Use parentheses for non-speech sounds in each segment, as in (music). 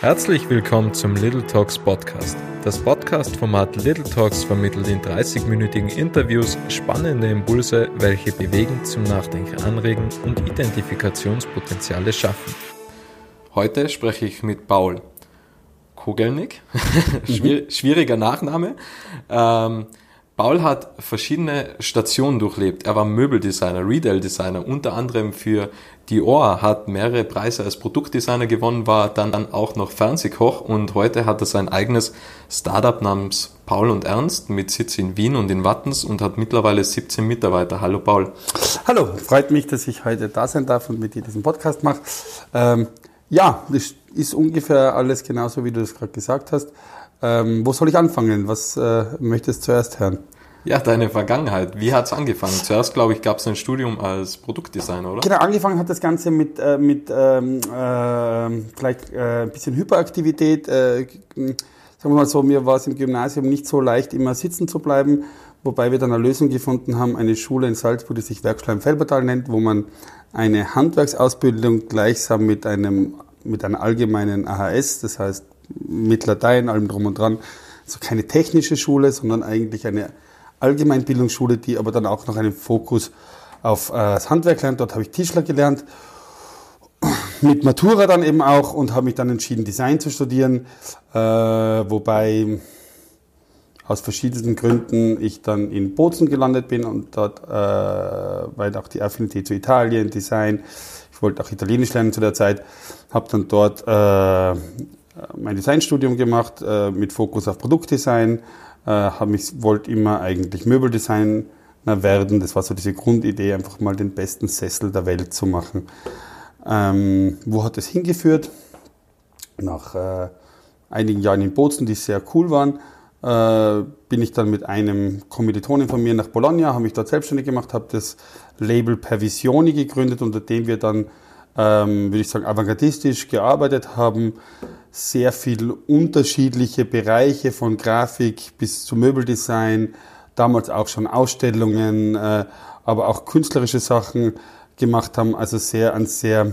Herzlich willkommen zum Little Talks Podcast. Das Podcast-Format Little Talks vermittelt in 30-minütigen Interviews spannende Impulse, welche bewegen, zum Nachdenken anregen und Identifikationspotenziale schaffen. Heute spreche ich mit Paul Kogelnick, (laughs) schwieriger Nachname. Ähm, Paul hat verschiedene Stationen durchlebt. Er war Möbeldesigner, Retail-Designer, unter anderem für Dior, hat mehrere Preise als Produktdesigner gewonnen, war dann auch noch Fernsehkoch und heute hat er sein eigenes Startup namens Paul und Ernst mit Sitz in Wien und in Wattens und hat mittlerweile 17 Mitarbeiter. Hallo Paul. Hallo, freut mich, dass ich heute da sein darf und mit dir diesen Podcast mache. Ähm, ja, das ist ungefähr alles genauso, wie du es gerade gesagt hast. Ähm, wo soll ich anfangen? Was äh, möchtest du zuerst hören? Ja, deine Vergangenheit. Wie hat es angefangen? Zuerst, glaube ich, gab es ein Studium als Produktdesigner, oder? Genau, angefangen hat das Ganze mit, äh, mit ähm, äh, vielleicht äh, ein bisschen Hyperaktivität. Äh, sagen wir mal so, mir war es im Gymnasium nicht so leicht, immer sitzen zu bleiben, wobei wir dann eine Lösung gefunden haben, eine Schule in Salzburg, die sich Werkschleim-Felbertal nennt, wo man eine Handwerksausbildung gleichsam mit einem mit einer allgemeinen AHS, das heißt mit Latein, allem drum und dran. Also keine technische Schule, sondern eigentlich eine Allgemeinbildungsschule, die aber dann auch noch einen Fokus auf äh, das Handwerk lernt. Dort habe ich Tischler gelernt, mit Matura dann eben auch und habe mich dann entschieden, Design zu studieren, äh, wobei aus verschiedensten Gründen ich dann in Bozen gelandet bin und dort, äh, weil auch die Affinität zu Italien, Design, ich wollte auch Italienisch lernen zu der Zeit, habe dann dort äh, mein Designstudium gemacht äh, mit Fokus auf Produktdesign, äh, mich wollte immer eigentlich Möbeldesigner werden. Das war so diese Grundidee, einfach mal den besten Sessel der Welt zu machen. Ähm, wo hat es hingeführt? Nach äh, einigen Jahren in Bozen, die sehr cool waren, äh, bin ich dann mit einem Kommilitonen von mir nach Bologna, habe mich dort selbstständig gemacht, habe das Label Pervisioni gegründet, unter dem wir dann, ähm, würde ich sagen, avantgardistisch gearbeitet haben, sehr viel unterschiedliche Bereiche von Grafik bis zu Möbeldesign, damals auch schon Ausstellungen, äh, aber auch künstlerische Sachen gemacht haben, also sehr ein sehr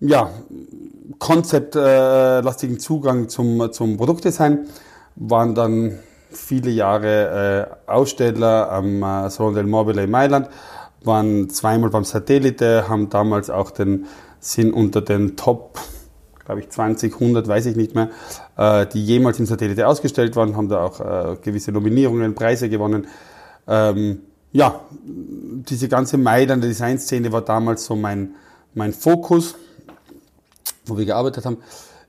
ja, konzeptlastigen Zugang zum, zum Produktdesign, waren dann viele Jahre äh, Aussteller am äh, Salon del Mobile in Mailand, waren zweimal beim Satellite, haben damals auch den, sind unter den Top glaube ich, 20, 100, weiß ich nicht mehr, äh, die jemals im Satellite ausgestellt waren, haben da auch äh, gewisse Nominierungen, Preise gewonnen. Ähm, ja, diese ganze Mailänder Designszene war damals so mein, mein Fokus, wo wir gearbeitet haben.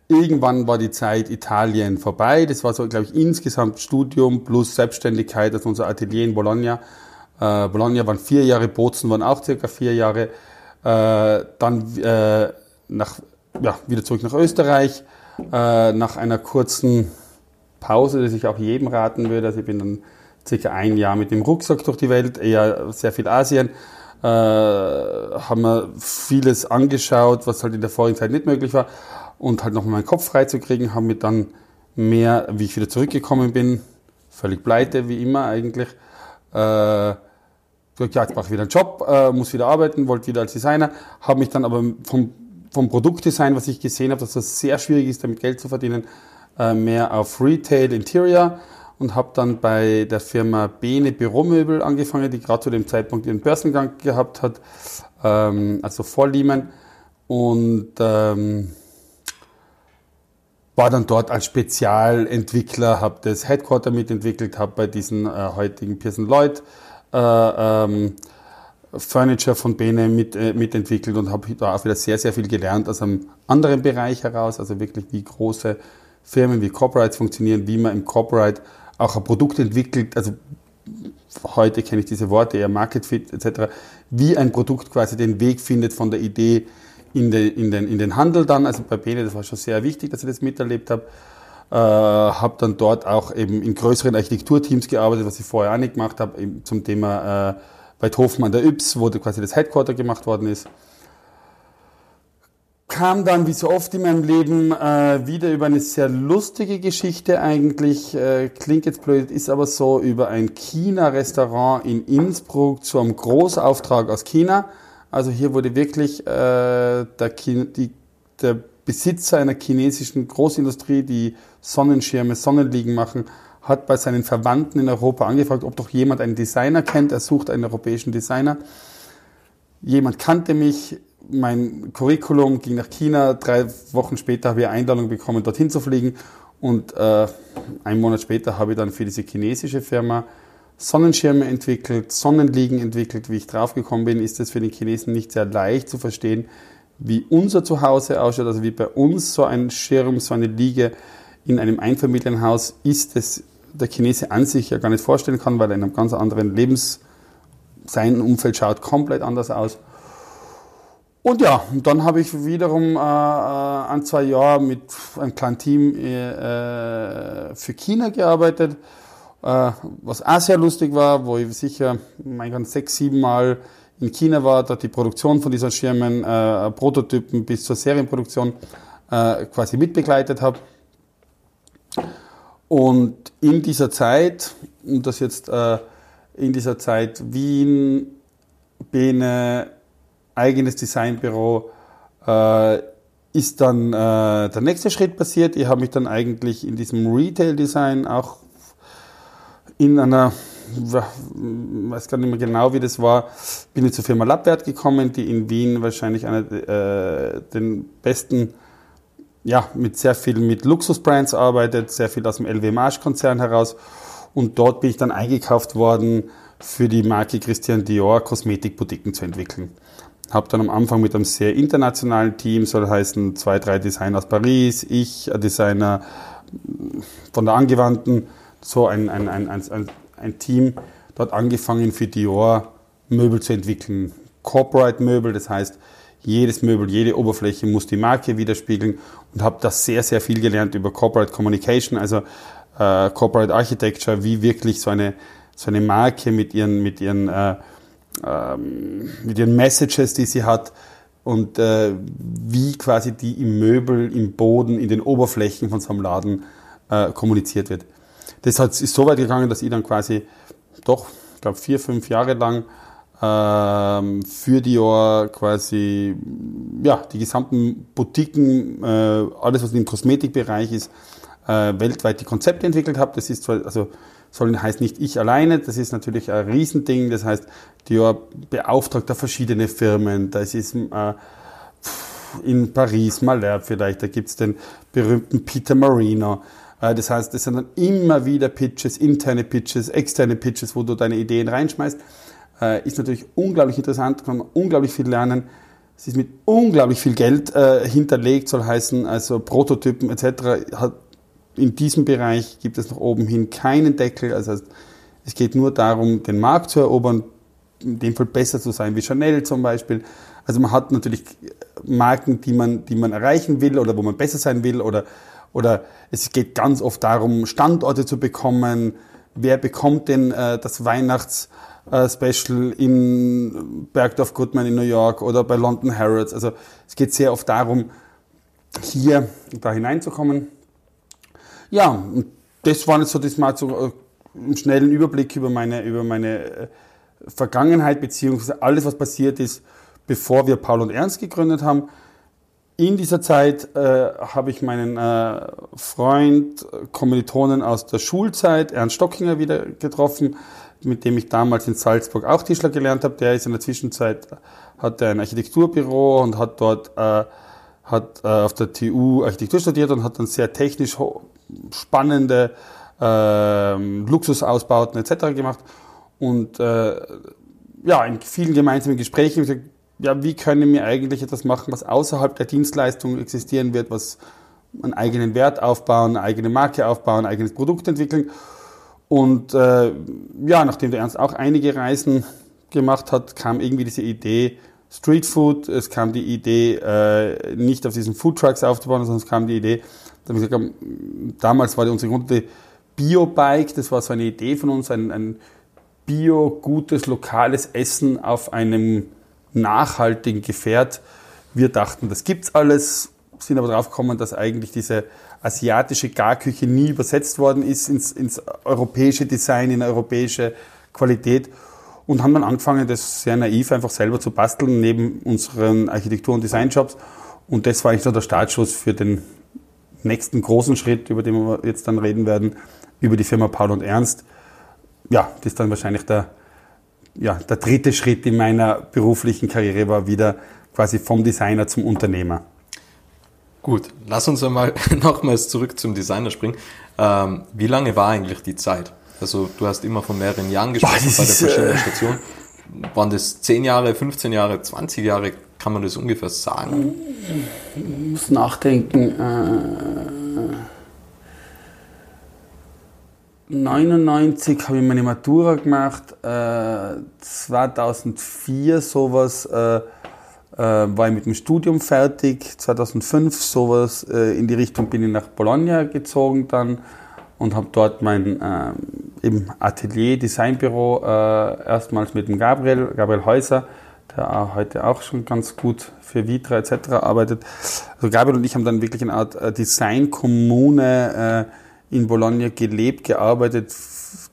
Irgendwann war die Zeit Italien vorbei. Das war so, glaube ich, insgesamt Studium plus Selbstständigkeit, also unser Atelier in Bologna. Äh, Bologna waren vier Jahre, Bozen waren auch circa vier Jahre. Äh, dann äh, nach ja, wieder zurück nach Österreich. Äh, nach einer kurzen Pause, die ich auch jedem raten würde. Also ich bin dann circa ein Jahr mit dem Rucksack durch die Welt, eher sehr viel Asien. Äh, haben wir vieles angeschaut, was halt in der vorigen Zeit nicht möglich war. Und halt nochmal meinen Kopf freizukriegen, haben wir dann mehr, wie ich wieder zurückgekommen bin, völlig pleite, wie immer eigentlich. Äh, ja, jetzt brauche ich wieder einen Job, äh, muss wieder arbeiten, wollte wieder als Designer, habe mich dann aber vom vom Produktdesign, was ich gesehen habe, dass das sehr schwierig ist, damit Geld zu verdienen, äh, mehr auf Retail, Interior und habe dann bei der Firma Bene Büromöbel angefangen, die gerade zu dem Zeitpunkt ihren Börsengang gehabt hat, ähm, also vor Lehman und ähm, war dann dort als Spezialentwickler, habe das Headquarter mitentwickelt, habe bei diesen äh, heutigen Pearson Lloyd äh, ähm, Furniture von Bene mit, äh, mitentwickelt und habe da auch wieder sehr, sehr viel gelernt aus einem anderen Bereich heraus, also wirklich wie große Firmen wie Corporates funktionieren, wie man im Corporate auch ein Produkt entwickelt, also heute kenne ich diese Worte eher Market Fit etc., wie ein Produkt quasi den Weg findet von der Idee in den, in den, in den Handel dann, also bei Bene, das war schon sehr wichtig, dass ich das miterlebt habe, äh, habe dann dort auch eben in größeren Architekturteams gearbeitet, was ich vorher auch nicht gemacht habe, zum Thema äh, bei Hofmann der Yps, wo quasi das Headquarter gemacht worden ist. Kam dann, wie so oft in meinem Leben, äh, wieder über eine sehr lustige Geschichte eigentlich. Äh, klingt jetzt blöd, ist aber so, über ein China-Restaurant in Innsbruck zu einem Großauftrag aus China. Also hier wurde wirklich äh, der, die, der Besitzer einer chinesischen Großindustrie, die Sonnenschirme, Sonnenliegen machen, hat bei seinen Verwandten in Europa angefragt, ob doch jemand einen Designer kennt. Er sucht einen europäischen Designer. Jemand kannte mich, mein Curriculum ging nach China. Drei Wochen später habe ich Einladung bekommen, dorthin zu fliegen. Und äh, einen Monat später habe ich dann für diese chinesische Firma Sonnenschirme entwickelt, Sonnenliegen entwickelt. Wie ich draufgekommen bin, ist es für den Chinesen nicht sehr leicht zu verstehen, wie unser Zuhause ausschaut, also wie bei uns so ein Schirm, so eine Liege in einem Einfamilienhaus ist, das der Chinese an sich ja gar nicht vorstellen kann, weil er in einem ganz anderen Lebens, sein Umfeld schaut komplett anders aus. Und ja, dann habe ich wiederum äh, äh, ein, zwei Jahre mit einem kleinen Team äh, für China gearbeitet, äh, was auch sehr lustig war, wo ich sicher mein ganz sechs, sieben Mal in China war, dort die Produktion von diesen Schirmen, äh, Prototypen bis zur Serienproduktion äh, quasi mitbegleitet habe. Und in dieser Zeit, und das jetzt äh, in dieser Zeit Wien, Bene, eigenes Designbüro, äh, ist dann äh, der nächste Schritt passiert. Ich habe mich dann eigentlich in diesem Retail-Design auch in einer weiß gar nicht mehr genau, wie das war, bin ich zur Firma Lappwert gekommen, die in Wien wahrscheinlich einer äh, den besten, ja, mit sehr viel mit Luxusbrands arbeitet, sehr viel aus dem LW Marsch Konzern heraus. Und dort bin ich dann eingekauft worden, für die Marke Christian Dior Kosmetikboutiquen zu entwickeln. Habe dann am Anfang mit einem sehr internationalen Team, soll heißen zwei, drei Designer aus Paris, ich, ein Designer von der Angewandten, so ein, ein, ein, ein, ein Team dort angefangen für Dior Möbel zu entwickeln. Corporate Möbel, das heißt, jedes Möbel, jede Oberfläche muss die Marke widerspiegeln und habe da sehr, sehr viel gelernt über Corporate Communication, also äh, Corporate Architecture, wie wirklich so eine, so eine Marke mit ihren, mit ihren, äh, ähm, mit ihren Messages, die sie hat und äh, wie quasi die im Möbel, im Boden, in den Oberflächen von so einem Laden äh, kommuniziert wird. Das ist so weit gegangen, dass ich dann quasi doch, ich glaube, vier, fünf Jahre lang ähm, für Dior quasi ja, die gesamten Boutiquen, äh, alles was im Kosmetikbereich ist, äh, weltweit die Konzepte entwickelt habe. Das ist zwar, also soll heißt nicht ich alleine, das ist natürlich ein Riesending. Das heißt, Dior beauftragt da verschiedene Firmen. Das ist äh, in Paris, Malherbe vielleicht, da gibt's den berühmten Peter Marino. Äh, das heißt, es sind dann immer wieder Pitches, interne Pitches, externe Pitches, wo du deine Ideen reinschmeißt. Äh, ist natürlich unglaublich interessant, kann man unglaublich viel lernen. Es ist mit unglaublich viel Geld äh, hinterlegt, soll heißen, also Prototypen etc. Hat, in diesem Bereich gibt es nach oben hin keinen Deckel. Also es geht nur darum, den Markt zu erobern, in dem Fall besser zu sein wie Chanel zum Beispiel. Also man hat natürlich Marken, die man, die man erreichen will oder wo man besser sein will oder oder es geht ganz oft darum, Standorte zu bekommen. Wer bekommt denn äh, das Weihnachts-Special äh, in Bergdorf Goodman in New York oder bei London Harrods? Also es geht sehr oft darum, hier da hineinzukommen. Ja, und das war jetzt so das mal so äh, einen schnellen Überblick über meine, über meine äh, Vergangenheit, beziehungsweise alles, was passiert ist, bevor wir Paul und Ernst gegründet haben. In dieser Zeit äh, habe ich meinen äh, Freund, Kommilitonen aus der Schulzeit, Ernst Stockinger, wieder getroffen, mit dem ich damals in Salzburg auch Tischler gelernt habe. Der ist in der Zwischenzeit, hat ein Architekturbüro und hat dort äh, hat äh, auf der TU Architektur studiert und hat dann sehr technisch spannende äh, Luxusausbauten etc. gemacht. Und äh, ja, in vielen gemeinsamen Gesprächen gesagt, ja, wie können wir eigentlich etwas machen, was außerhalb der Dienstleistung existieren wird, was einen eigenen Wert aufbauen, eine eigene Marke aufbauen, ein eigenes Produkt entwickeln. Und äh, ja, nachdem der Ernst auch einige Reisen gemacht hat, kam irgendwie diese Idee Street Food, es kam die Idee, äh, nicht auf diesen Food Trucks aufzubauen, sondern es kam die Idee, gesagt damals war unsere Grunde Bio-Bike, das war so eine Idee von uns, ein, ein bio, gutes, lokales Essen auf einem nachhaltigen Gefährt. Wir dachten, das gibt's alles, sind aber drauf gekommen, dass eigentlich diese asiatische Garküche nie übersetzt worden ist ins, ins europäische Design, in europäische Qualität und haben dann angefangen, das sehr naiv einfach selber zu basteln neben unseren Architektur- und Designjobs Und das war eigentlich so der Startschuss für den nächsten großen Schritt, über den wir jetzt dann reden werden, über die Firma Paul und Ernst. Ja, das ist dann wahrscheinlich der, ja, der dritte Schritt in meiner beruflichen Karriere war wieder quasi vom Designer zum Unternehmer. Gut, lass uns einmal (laughs) nochmals zurück zum Designer springen. Ähm, wie lange war eigentlich die Zeit? Also du hast immer von mehreren Jahren gesprochen Boah, bei der verschiedenen äh, Station. Waren das 10 Jahre, 15 Jahre, 20 Jahre? Kann man das ungefähr sagen? Ich muss nachdenken. Äh, 99 habe ich meine Matura gemacht. Äh, 2004 sowas äh, äh, war ich mit dem Studium fertig. 2005 sowas äh, in die Richtung bin ich nach Bologna gezogen dann und habe dort mein äh, eben Atelier, Designbüro äh, erstmals mit dem Gabriel, Gabriel Häuser, der heute auch schon ganz gut für Vitra etc. arbeitet. Also Gabriel und ich haben dann wirklich eine Art äh, Designkommune äh, in Bologna gelebt, gearbeitet,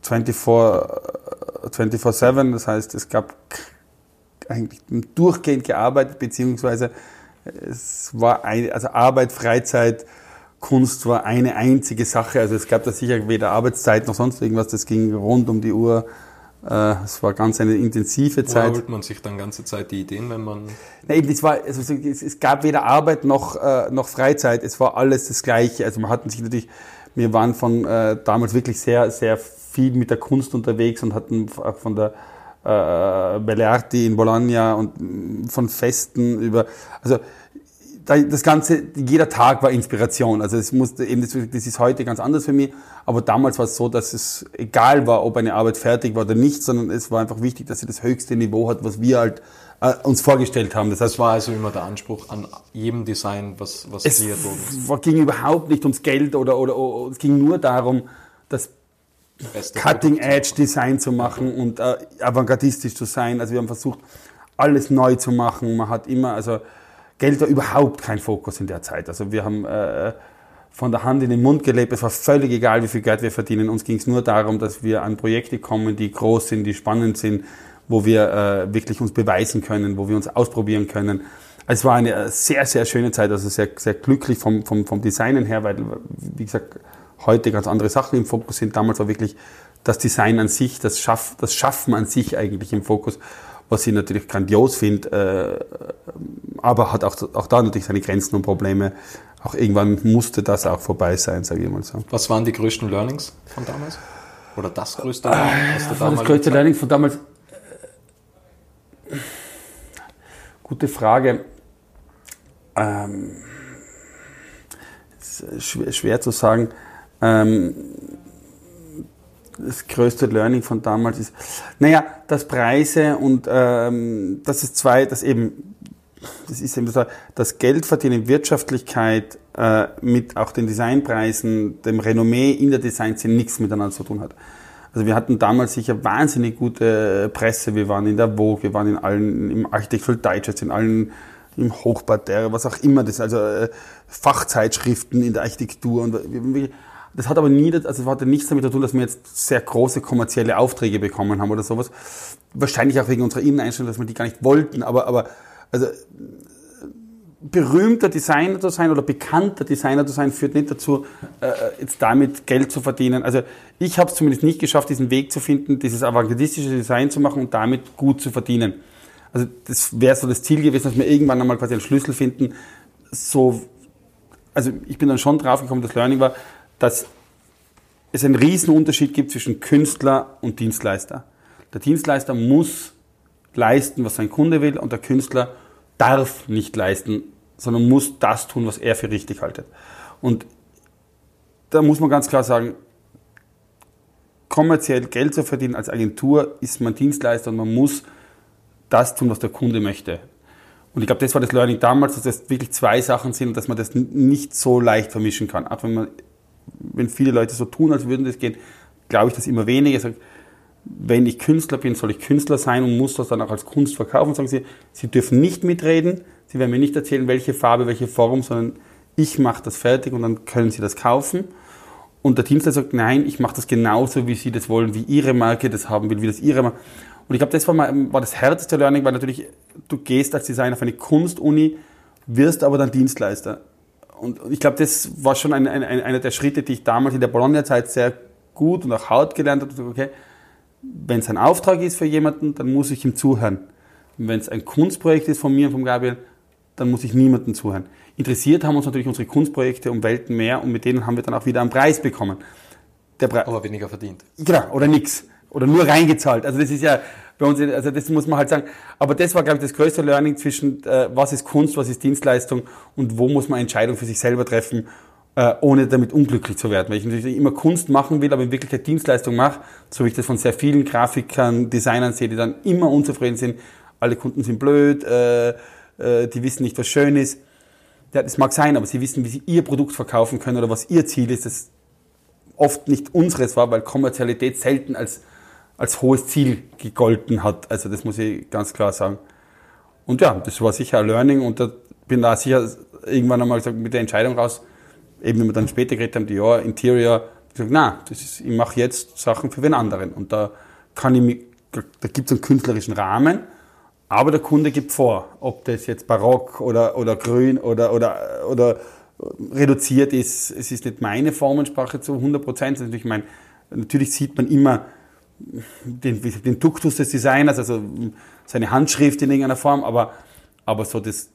24-7, 24 das heißt es gab eigentlich durchgehend gearbeitet, beziehungsweise es war eine, also Arbeit, Freizeit, Kunst war eine einzige Sache. Also es gab da sicher weder Arbeitszeit noch sonst irgendwas. Das ging rund um die Uhr. Äh, es war ganz eine intensive Zeit. Wo holt man sich dann ganze Zeit die Ideen, wenn man... Nein, es, war, also es gab weder Arbeit noch, äh, noch Freizeit. Es war alles das Gleiche. Also man hatten sich natürlich, wir waren von äh, damals wirklich sehr, sehr viel mit der Kunst unterwegs und hatten auch von der äh, Bellarti in Bologna und von Festen über, also das Ganze, jeder Tag war Inspiration. Also es musste eben, das, ist heute ganz anders für mich, aber damals war es so, dass es egal war, ob eine Arbeit fertig war oder nicht, sondern es war einfach wichtig, dass sie das höchste Niveau hat, was wir halt äh, uns vorgestellt haben. Das, heißt, das war also immer der Anspruch an jedem Design, was, was es wurde. Es ging überhaupt nicht ums Geld oder, oder, oder es ging nur darum, das Cutting-Edge-Design zu machen und äh, avantgardistisch zu sein. Also wir haben versucht, alles neu zu machen. Man hat immer, also Geld war überhaupt kein Fokus in der Zeit. Also wir haben äh, von der Hand in den Mund gelebt. Es war völlig egal, wie viel Geld wir verdienen. Uns ging es nur darum, dass wir an Projekte kommen, die groß sind, die spannend sind, wo wir äh, wirklich uns beweisen können, wo wir uns ausprobieren können. Es war eine äh, sehr, sehr schöne Zeit, also sehr, sehr glücklich vom, vom, vom Designen her, weil, wie gesagt, heute ganz andere Sachen im Fokus sind. Damals war wirklich das Design an sich, das, Schaff, das Schaffen an sich eigentlich im Fokus, was ich natürlich grandios finde, äh, aber hat auch, auch da natürlich seine Grenzen und Probleme. Auch irgendwann musste das auch vorbei sein, sage ich mal so. Was waren die größten Learnings von damals? Oder das größte Learning? Äh, das größte Learning von damals? Gute Frage. Ähm, schwer, schwer zu sagen. Ähm, das größte Learning von damals ist, naja, dass Preise und ähm, das ist zwei, das eben, das ist eben so, das Geldverdienen, Wirtschaftlichkeit äh, mit auch den Designpreisen, dem Renommee in der Designszene nichts miteinander zu tun hat. Also wir hatten damals sicher wahnsinnig gute Presse, wir waren in der Vogue, wir waren in allen, im Architectural Digest, in allen, im Hochparterre, was auch immer das, also äh, Fachzeitschriften in der Architektur und wir, das hat aber nie, also das hatte nichts damit zu tun, dass wir jetzt sehr große kommerzielle Aufträge bekommen haben oder sowas. Wahrscheinlich auch wegen unserer Inneneinstellung, dass wir die gar nicht wollten, aber, aber, also, berühmter Designer zu sein oder bekannter Designer zu sein, führt nicht dazu, äh, jetzt damit Geld zu verdienen. Also ich habe es zumindest nicht geschafft, diesen Weg zu finden, dieses avantgardistische Design zu machen und damit gut zu verdienen. Also das wäre so das Ziel gewesen, dass wir irgendwann einmal quasi einen Schlüssel finden. So, also ich bin dann schon draufgekommen, das Learning war, dass es einen riesen Unterschied gibt zwischen Künstler und Dienstleister. Der Dienstleister muss leisten, was sein Kunde will und der Künstler darf nicht leisten, sondern muss das tun, was er für richtig haltet. Und da muss man ganz klar sagen, kommerziell Geld zu verdienen als Agentur ist man Dienstleister und man muss das tun, was der Kunde möchte. Und ich glaube, das war das Learning damals, dass das wirklich zwei Sachen sind und dass man das nicht so leicht vermischen kann. Auch wenn man wenn viele Leute so tun, als würden das gehen, glaube ich das immer weniger. Ich sage, wenn ich Künstler bin, soll ich Künstler sein und muss das dann auch als Kunst verkaufen. Sagen sie, sie dürfen nicht mitreden, sie werden mir nicht erzählen, welche Farbe, welche Form, sondern ich mache das fertig und dann können sie das kaufen. Und der Dienstleister sagt, nein, ich mache das genauso, wie sie das wollen, wie ihre Marke das haben will, wie das ihre Marke. Und ich glaube, das war, mal, war das härteste Learning, weil natürlich du gehst als Designer auf eine Kunstuni, wirst aber dann Dienstleister. Und ich glaube, das war schon ein, ein, einer der Schritte, die ich damals in der Bologna-Zeit sehr gut und auch hart gelernt habe. Okay, wenn es ein Auftrag ist für jemanden, dann muss ich ihm zuhören. Wenn es ein Kunstprojekt ist von mir und von Gabriel, dann muss ich niemandem zuhören. Interessiert haben uns natürlich unsere Kunstprojekte um Welten mehr und mit denen haben wir dann auch wieder einen Preis bekommen. Der Pre Aber weniger verdient. Genau, oder nix. Oder nur reingezahlt. Also das ist ja bei uns, also das muss man halt sagen. Aber das war, glaube ich, das größte Learning zwischen, äh, was ist Kunst, was ist Dienstleistung und wo muss man Entscheidungen für sich selber treffen, äh, ohne damit unglücklich zu werden. Weil ich natürlich immer Kunst machen will, aber in Wirklichkeit Dienstleistung mache, so wie ich das von sehr vielen Grafikern, Designern sehe, die dann immer unzufrieden sind. Alle Kunden sind blöd, äh, äh, die wissen nicht, was schön ist. Ja, das mag sein, aber sie wissen, wie sie ihr Produkt verkaufen können oder was ihr Ziel ist, das oft nicht unseres war, weil Kommerzialität selten als, als hohes Ziel gegolten hat. Also das muss ich ganz klar sagen. Und ja, das war sicher ein Learning und da bin da sicher irgendwann einmal gesagt, mit der Entscheidung raus, eben wenn wir dann später geredet haben, die ja, Interior, ich gesagt, na, das ist, ich mache jetzt Sachen für wen anderen. Und da kann ich mich, da, gibt es einen künstlerischen Rahmen, aber der Kunde gibt vor, ob das jetzt barock oder, oder grün oder, oder, oder reduziert ist. Es ist nicht meine Formensprache zu 100 Prozent. Natürlich, natürlich sieht man immer den, den Duktus des Designers, also seine Handschrift in irgendeiner Form, aber, aber so das,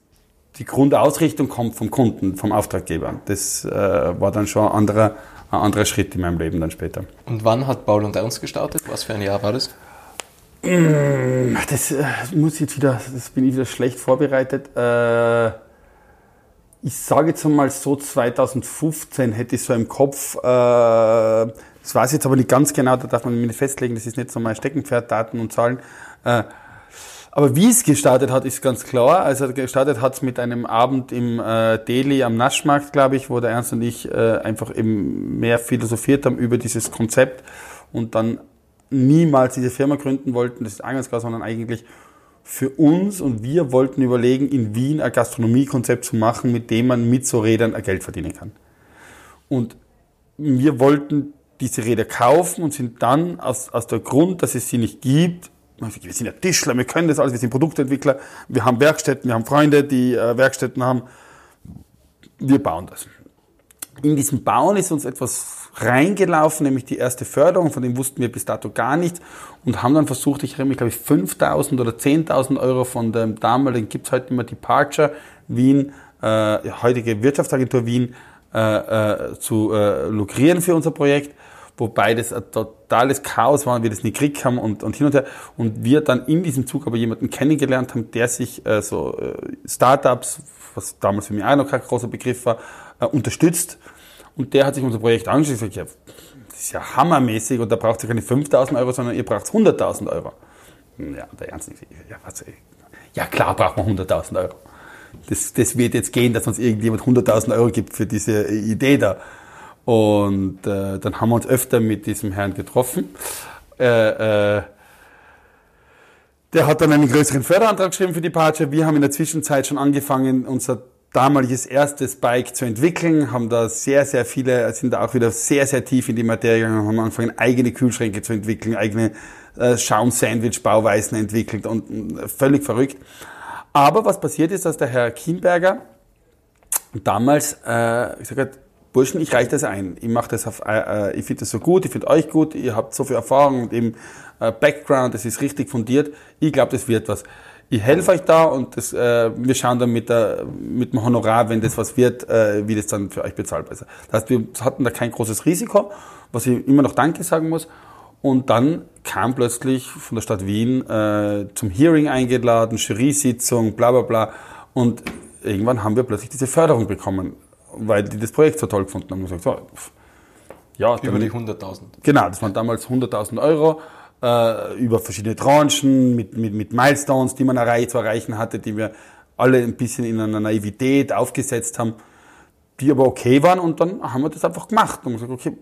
die Grundausrichtung kommt vom Kunden, vom Auftraggeber. Das äh, war dann schon ein anderer, ein anderer Schritt in meinem Leben dann später. Und wann hat Paul und Ernst gestartet? Was für ein Jahr war das? Das äh, muss jetzt wieder, das bin ich wieder schlecht vorbereitet. Äh, ich sage jetzt einmal so 2015 hätte ich so im Kopf, äh, das weiß ich jetzt aber nicht ganz genau, da darf man mich nicht festlegen, das ist nicht so mein Steckenpferd, Daten und Zahlen. Äh, aber wie es gestartet hat, ist ganz klar. Also gestartet hat es mit einem Abend im äh, Delhi am Naschmarkt, glaube ich, wo der Ernst und ich äh, einfach eben mehr philosophiert haben über dieses Konzept und dann niemals diese Firma gründen wollten, das ist ganz klar, sondern eigentlich für uns und wir wollten überlegen, in Wien ein Gastronomiekonzept zu machen, mit dem man mit so Rädern Geld verdienen kann. Und wir wollten diese Räder kaufen und sind dann aus, aus der Grund, dass es sie nicht gibt, wir sind ja Tischler, wir können das alles, wir sind Produktentwickler, wir haben Werkstätten, wir haben Freunde, die äh, Werkstätten haben, wir bauen das. In diesem Bauen ist uns etwas reingelaufen, nämlich die erste Förderung, von dem wussten wir bis dato gar nichts und haben dann versucht, ich erinnere mich, glaube ich, 5.000 oder 10.000 Euro von dem damaligen, gibt es heute immer Departure Wien, äh, heutige Wirtschaftsagentur Wien, äh, äh, zu äh, lukrieren für unser Projekt, wobei das ein totales Chaos war und wir das nicht gekriegt haben und, und hin und her. Und wir dann in diesem Zug aber jemanden kennengelernt haben, der sich äh, so äh, Startups, was damals für mich auch noch kein großer Begriff war, äh, unterstützt und der hat sich unser Projekt angeschaut und gesagt, ja, das ist ja hammermäßig und da braucht ihr keine 5000 Euro, sondern ihr braucht 100.000 Euro. Ja, der Ernst nicht. Ja, was, ja klar braucht man 100.000 Euro. Das, das wird jetzt gehen, dass uns irgendjemand 100.000 Euro gibt für diese Idee da. Und äh, dann haben wir uns öfter mit diesem Herrn getroffen. Äh, äh, der hat dann einen größeren Förderantrag geschrieben für die Patsche. Wir haben in der Zwischenzeit schon angefangen, unser damaliges erstes Bike zu entwickeln, haben da sehr, sehr viele, sind da auch wieder sehr, sehr tief in die Materie gegangen, haben angefangen, eigene Kühlschränke zu entwickeln, eigene äh, Schaum-Sandwich-Bauweisen entwickelt und äh, völlig verrückt. Aber was passiert ist, dass der Herr Kienberger damals äh, gesagt hat, Burschen, ich reiche das ein. Ich mache das auf, äh, äh ich finde das so gut, ich finde euch gut, ihr habt so viel Erfahrung und eben äh, Background, das ist richtig fundiert. Ich glaube, das wird was ich helfe euch da und das, äh, wir schauen dann mit, der, mit dem Honorar, wenn das was wird, äh, wie das dann für euch bezahlbar ist. Das heißt, wir hatten da kein großes Risiko, was ich immer noch Danke sagen muss. Und dann kam plötzlich von der Stadt Wien äh, zum Hearing eingeladen, Jury-Sitzung, bla bla bla. Und irgendwann haben wir plötzlich diese Förderung bekommen, weil die das Projekt so toll gefunden haben. Und gesagt, so, ja, Über die 100.000. Genau, das waren damals 100.000 Euro äh, über verschiedene Tranchen mit, mit, mit Milestones, die man erreich, zu erreichen hatte, die wir alle ein bisschen in einer Naivität aufgesetzt haben, die aber okay waren und dann haben wir das einfach gemacht und gesagt, okay,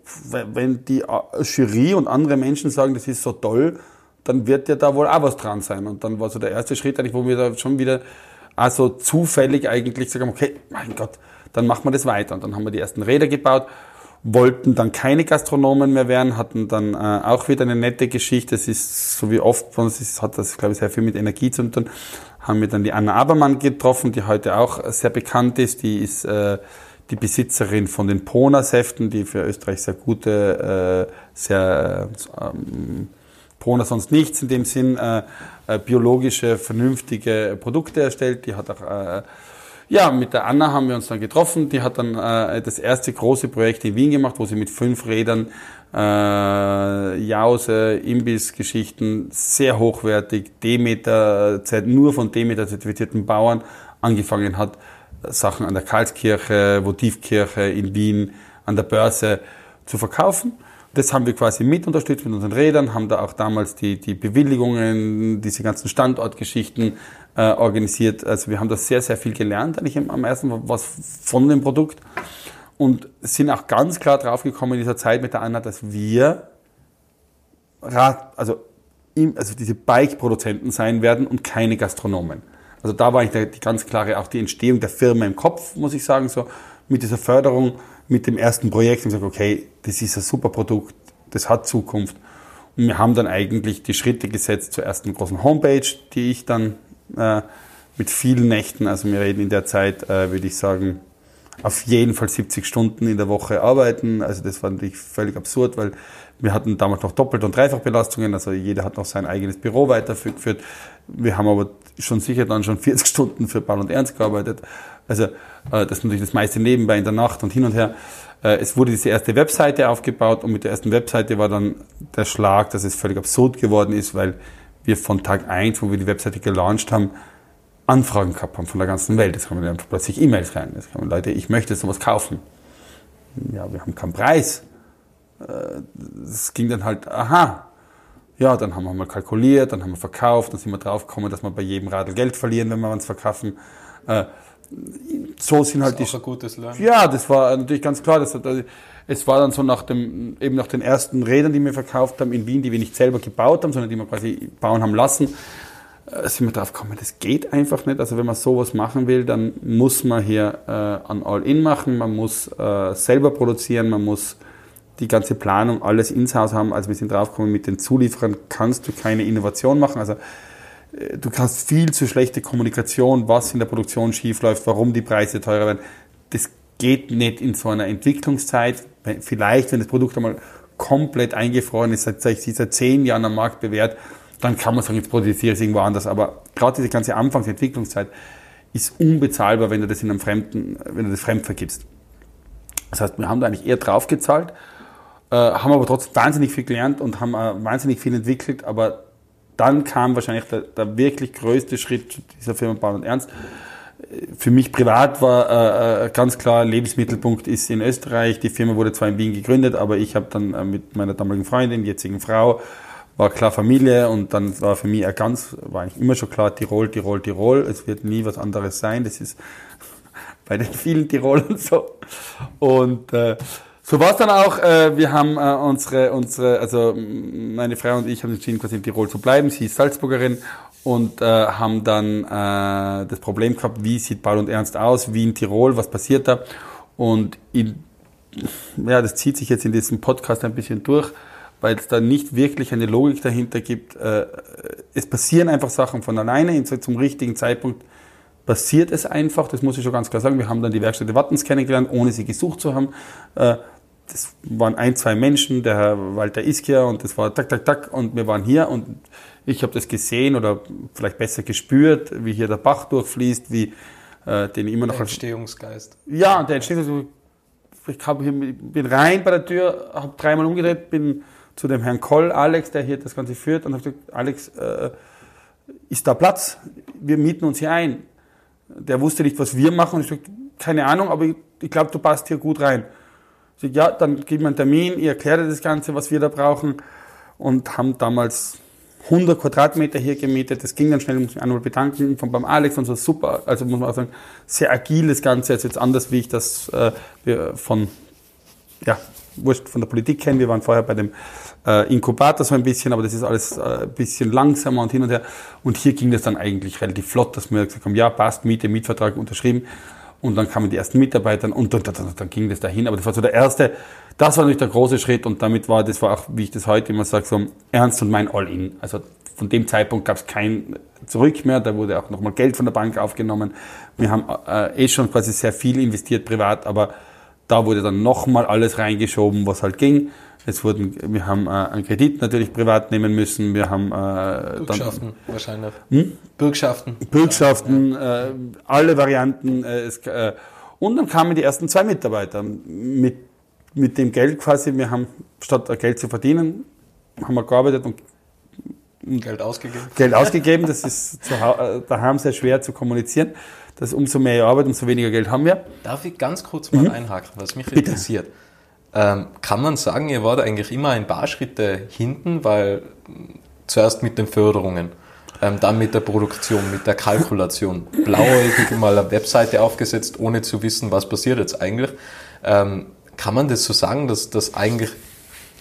wenn die äh, Jury und andere Menschen sagen, das ist so toll, dann wird ja da wohl auch was dran sein. Und dann war so der erste Schritt eigentlich, wo wir da schon wieder also zufällig eigentlich sagen, okay, mein Gott, dann machen wir das weiter. Und dann haben wir die ersten Räder gebaut wollten dann keine Gastronomen mehr werden, hatten dann äh, auch wieder eine nette Geschichte. Das ist so wie oft uns hat das, glaube ich, sehr viel mit Energie zu tun. Haben wir dann die Anna Abermann getroffen, die heute auch sehr bekannt ist. Die ist äh, die Besitzerin von den Pona-Säften, die für Österreich sehr gute, äh, sehr ähm, Pona sonst nichts in dem Sinn, äh, äh, biologische, vernünftige Produkte erstellt. Die hat auch äh, ja, mit der Anna haben wir uns dann getroffen. Die hat dann äh, das erste große Projekt in Wien gemacht, wo sie mit fünf Rädern äh, Jause, Imbissgeschichten, sehr hochwertig, Demeter, nur von Demeter zertifizierten Bauern angefangen hat, Sachen an der Karlskirche, Votivkirche in Wien, an der Börse zu verkaufen. Das haben wir quasi mit unterstützt mit unseren Rädern, haben da auch damals die, die Bewilligungen, diese ganzen Standortgeschichten äh, organisiert. Also wir haben da sehr, sehr viel gelernt, eigentlich am ersten was von dem Produkt und sind auch ganz klar draufgekommen in dieser Zeit mit der Anna, dass wir Rad, also, also diese Bike-Produzenten sein werden und keine Gastronomen. Also da war ich die ganz klare, auch die Entstehung der Firma im Kopf, muss ich sagen, so mit dieser Förderung, mit dem ersten Projekt und gesagt, okay, das ist ein super Produkt, das hat Zukunft. Und wir haben dann eigentlich die Schritte gesetzt zur ersten großen Homepage, die ich dann äh, mit vielen Nächten, also wir reden in der Zeit, äh, würde ich sagen, auf jeden Fall 70 Stunden in der Woche arbeiten. Also das war natürlich völlig absurd, weil wir hatten damals noch Doppelt- und Dreifachbelastungen, also jeder hat noch sein eigenes Büro weitergeführt. Wir haben aber schon sicher dann schon 40 (laughs) Stunden für Ball und Ernst gearbeitet. Also äh, das ist natürlich das meiste nebenbei in der Nacht und hin und her. Äh, es wurde diese erste Webseite aufgebaut und mit der ersten Webseite war dann der Schlag, dass es völlig absurd geworden ist, weil wir von Tag eins, wo wir die Webseite gelauncht haben, Anfragen gehabt haben von der ganzen Welt. Es kamen einfach plötzlich E-Mails rein. Es kamen Leute, ich möchte sowas kaufen. Ja, wir haben keinen Preis. Es äh, ging dann halt, aha, ja, dann haben wir mal kalkuliert, dann haben wir verkauft, dann sind wir draufgekommen, dass wir bei jedem Radl Geld verlieren, wenn wir uns verkaufen. Äh, so sind halt das ist die. Auch ein gutes Lernen. Ja, das war natürlich ganz klar. Das, es war dann so nach dem, eben nach den ersten Rädern, die wir verkauft haben in Wien, die wir nicht selber gebaut haben, sondern die wir quasi bauen haben lassen, äh, sind wir drauf gekommen, das geht einfach nicht. Also wenn man sowas machen will, dann muss man hier äh, an All-In machen, man muss äh, selber produzieren, man muss die ganze Planung, alles ins Haus haben. Also wir sind draufgekommen, mit den Zulieferern kannst du keine Innovation machen. Also äh, du hast viel zu schlechte Kommunikation, was in der Produktion schiefläuft, warum die Preise teurer werden. Das geht nicht in so einer Entwicklungszeit. Vielleicht, wenn das Produkt einmal komplett eingefroren ist, seit, seit zehn Jahren am Markt bewährt, dann kann man sagen, jetzt produziere ich es irgendwo anders. Aber gerade diese ganze Anfangsentwicklungszeit ist unbezahlbar, wenn du das in einem Fremden, wenn du das fremd vergibst. Das heißt, wir haben da eigentlich eher draufgezahlt, äh, haben aber trotzdem wahnsinnig viel gelernt und haben äh, wahnsinnig viel entwickelt, aber dann kam wahrscheinlich der, der wirklich größte Schritt dieser Firma Bauer und Ernst. Für mich privat war äh, äh, ganz klar, Lebensmittelpunkt ist in Österreich. Die Firma wurde zwar in Wien gegründet, aber ich habe dann äh, mit meiner damaligen Freundin, jetzigen Frau, war klar Familie und dann war für mich ganz, war eigentlich immer schon klar, Tirol, Tirol, Tirol. Es wird nie was anderes sein. Das ist (laughs) bei den vielen Tirolern so. Und äh, so war es dann auch. Äh, wir haben äh, unsere, unsere, also meine Frau und ich haben entschieden, quasi in Tirol zu bleiben. Sie ist Salzburgerin und äh, haben dann äh, das Problem gehabt, wie sieht Paul und Ernst aus, wie in Tirol, was passiert da? Und in, ja, das zieht sich jetzt in diesem Podcast ein bisschen durch weil es da nicht wirklich eine Logik dahinter gibt. Äh, es passieren einfach Sachen von alleine, zum richtigen Zeitpunkt passiert es einfach, das muss ich schon ganz klar sagen. Wir haben dann die Werkstätte Wattens kennengelernt, ohne sie gesucht zu haben. Äh, das waren ein, zwei Menschen, der Herr Walter Iskia und das war tak, tak, tak und wir waren hier und ich habe das gesehen oder vielleicht besser gespürt, wie hier der Bach durchfließt, wie äh, den immer noch... Der Entstehungsgeist. Ja, der Entstehungsgeist. Ich hab, bin rein bei der Tür, habe dreimal umgedreht, bin zu dem Herrn Koll, Alex, der hier das Ganze führt, und habe gesagt, Alex, äh, ist da Platz? Wir mieten uns hier ein. Der wusste nicht, was wir machen. Und ich sagte, keine Ahnung, aber ich, ich glaube, du passt hier gut rein. Ich sagte, ja, dann gib mir einen Termin, ihr erklärt das Ganze, was wir da brauchen. Und haben damals 100 Quadratmeter hier gemietet. Das ging dann schnell, muss mich einmal bedanken, von beim Alex und so super. Also muss man auch sagen, sehr agil das Ganze. Also jetzt anders, wie ich das äh, von, ja, wurscht, von der Politik kenne. Wir waren vorher bei dem äh, Inkubator so ein bisschen, aber das ist alles äh, ein bisschen langsamer und hin und her. Und hier ging das dann eigentlich relativ flott, dass wir gesagt haben, ja, passt, Miete, Mietvertrag unterschrieben. Und dann kamen die ersten Mitarbeiter und dann, dann, dann ging das dahin. Aber das war so der erste, das war natürlich der große Schritt und damit war, das war auch, wie ich das heute immer sage, so ernst und mein All-In. Also von dem Zeitpunkt gab es kein Zurück mehr, da wurde auch nochmal Geld von der Bank aufgenommen. Wir haben äh, eh schon quasi sehr viel investiert privat, aber da wurde dann nochmal alles reingeschoben, was halt ging. Es wurden, wir haben äh, einen Kredit natürlich privat nehmen müssen. Wir haben äh, Bürgschaften dann, wahrscheinlich. Hm? Bürgschaften. Bürgschaften, ja. äh, alle Varianten. Äh, es, äh, und dann kamen die ersten zwei Mitarbeiter mit, mit dem Geld quasi. Wir haben statt Geld zu verdienen, haben wir gearbeitet und Geld ausgegeben. Geld ausgegeben, das ist zu, äh, daheim sehr schwer zu kommunizieren. Das umso mehr Arbeit, umso weniger Geld haben wir. Darf ich ganz kurz mal mhm. einhaken, was mich Bitte. interessiert? Ähm, kann man sagen, ihr wart eigentlich immer ein paar Schritte hinten, weil zuerst mit den Förderungen, ähm, dann mit der Produktion, mit der Kalkulation, blauäugig mal eine Webseite aufgesetzt, ohne zu wissen, was passiert jetzt eigentlich. Ähm, kann man das so sagen, dass, dass eigentlich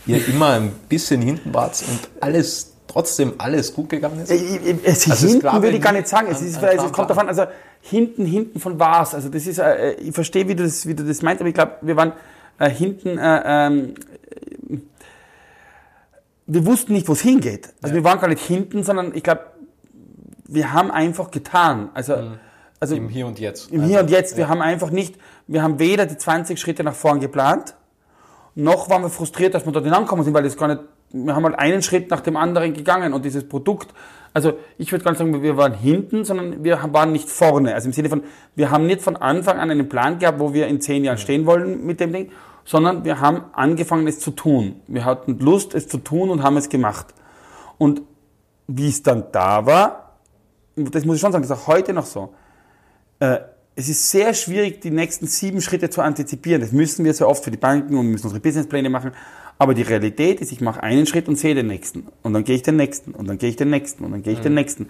ihr immer ein bisschen hinten wart und alles trotzdem alles gut gegangen ist? Es also hinten würde ich gar nicht sagen. Es, ist, also es kommt davon, also hinten, hinten von was. Also das ist, äh, ich verstehe, wie du das, wie du das meinst, aber ich glaube, wir waren äh, hinten, äh, ähm, wir wussten nicht, wo es hingeht. Also ja. wir waren gar nicht hinten, sondern ich glaube, wir haben einfach getan. Also, mhm. also im Hier und Jetzt. Im also, Hier und Jetzt. Ja. Wir haben einfach nicht, wir haben weder die 20 Schritte nach vorn geplant, noch waren wir frustriert, dass wir dort hinankommen sind, weil das gar nicht, wir haben halt einen Schritt nach dem anderen gegangen und dieses Produkt, also ich würde gar nicht sagen, wir waren hinten, sondern wir waren nicht vorne. Also im Sinne von, wir haben nicht von Anfang an einen Plan gehabt, wo wir in zehn Jahren stehen wollen mit dem Ding, sondern wir haben angefangen, es zu tun. Wir hatten Lust, es zu tun und haben es gemacht. Und wie es dann da war, das muss ich schon sagen, das ist auch heute noch so. Äh, es ist sehr schwierig, die nächsten sieben Schritte zu antizipieren. Das müssen wir sehr oft für die Banken und müssen unsere Businesspläne machen. Aber die Realität ist, ich mache einen Schritt und sehe den nächsten. Und dann gehe ich den nächsten. Und dann gehe ich den nächsten. Und dann gehe ich mhm. den nächsten.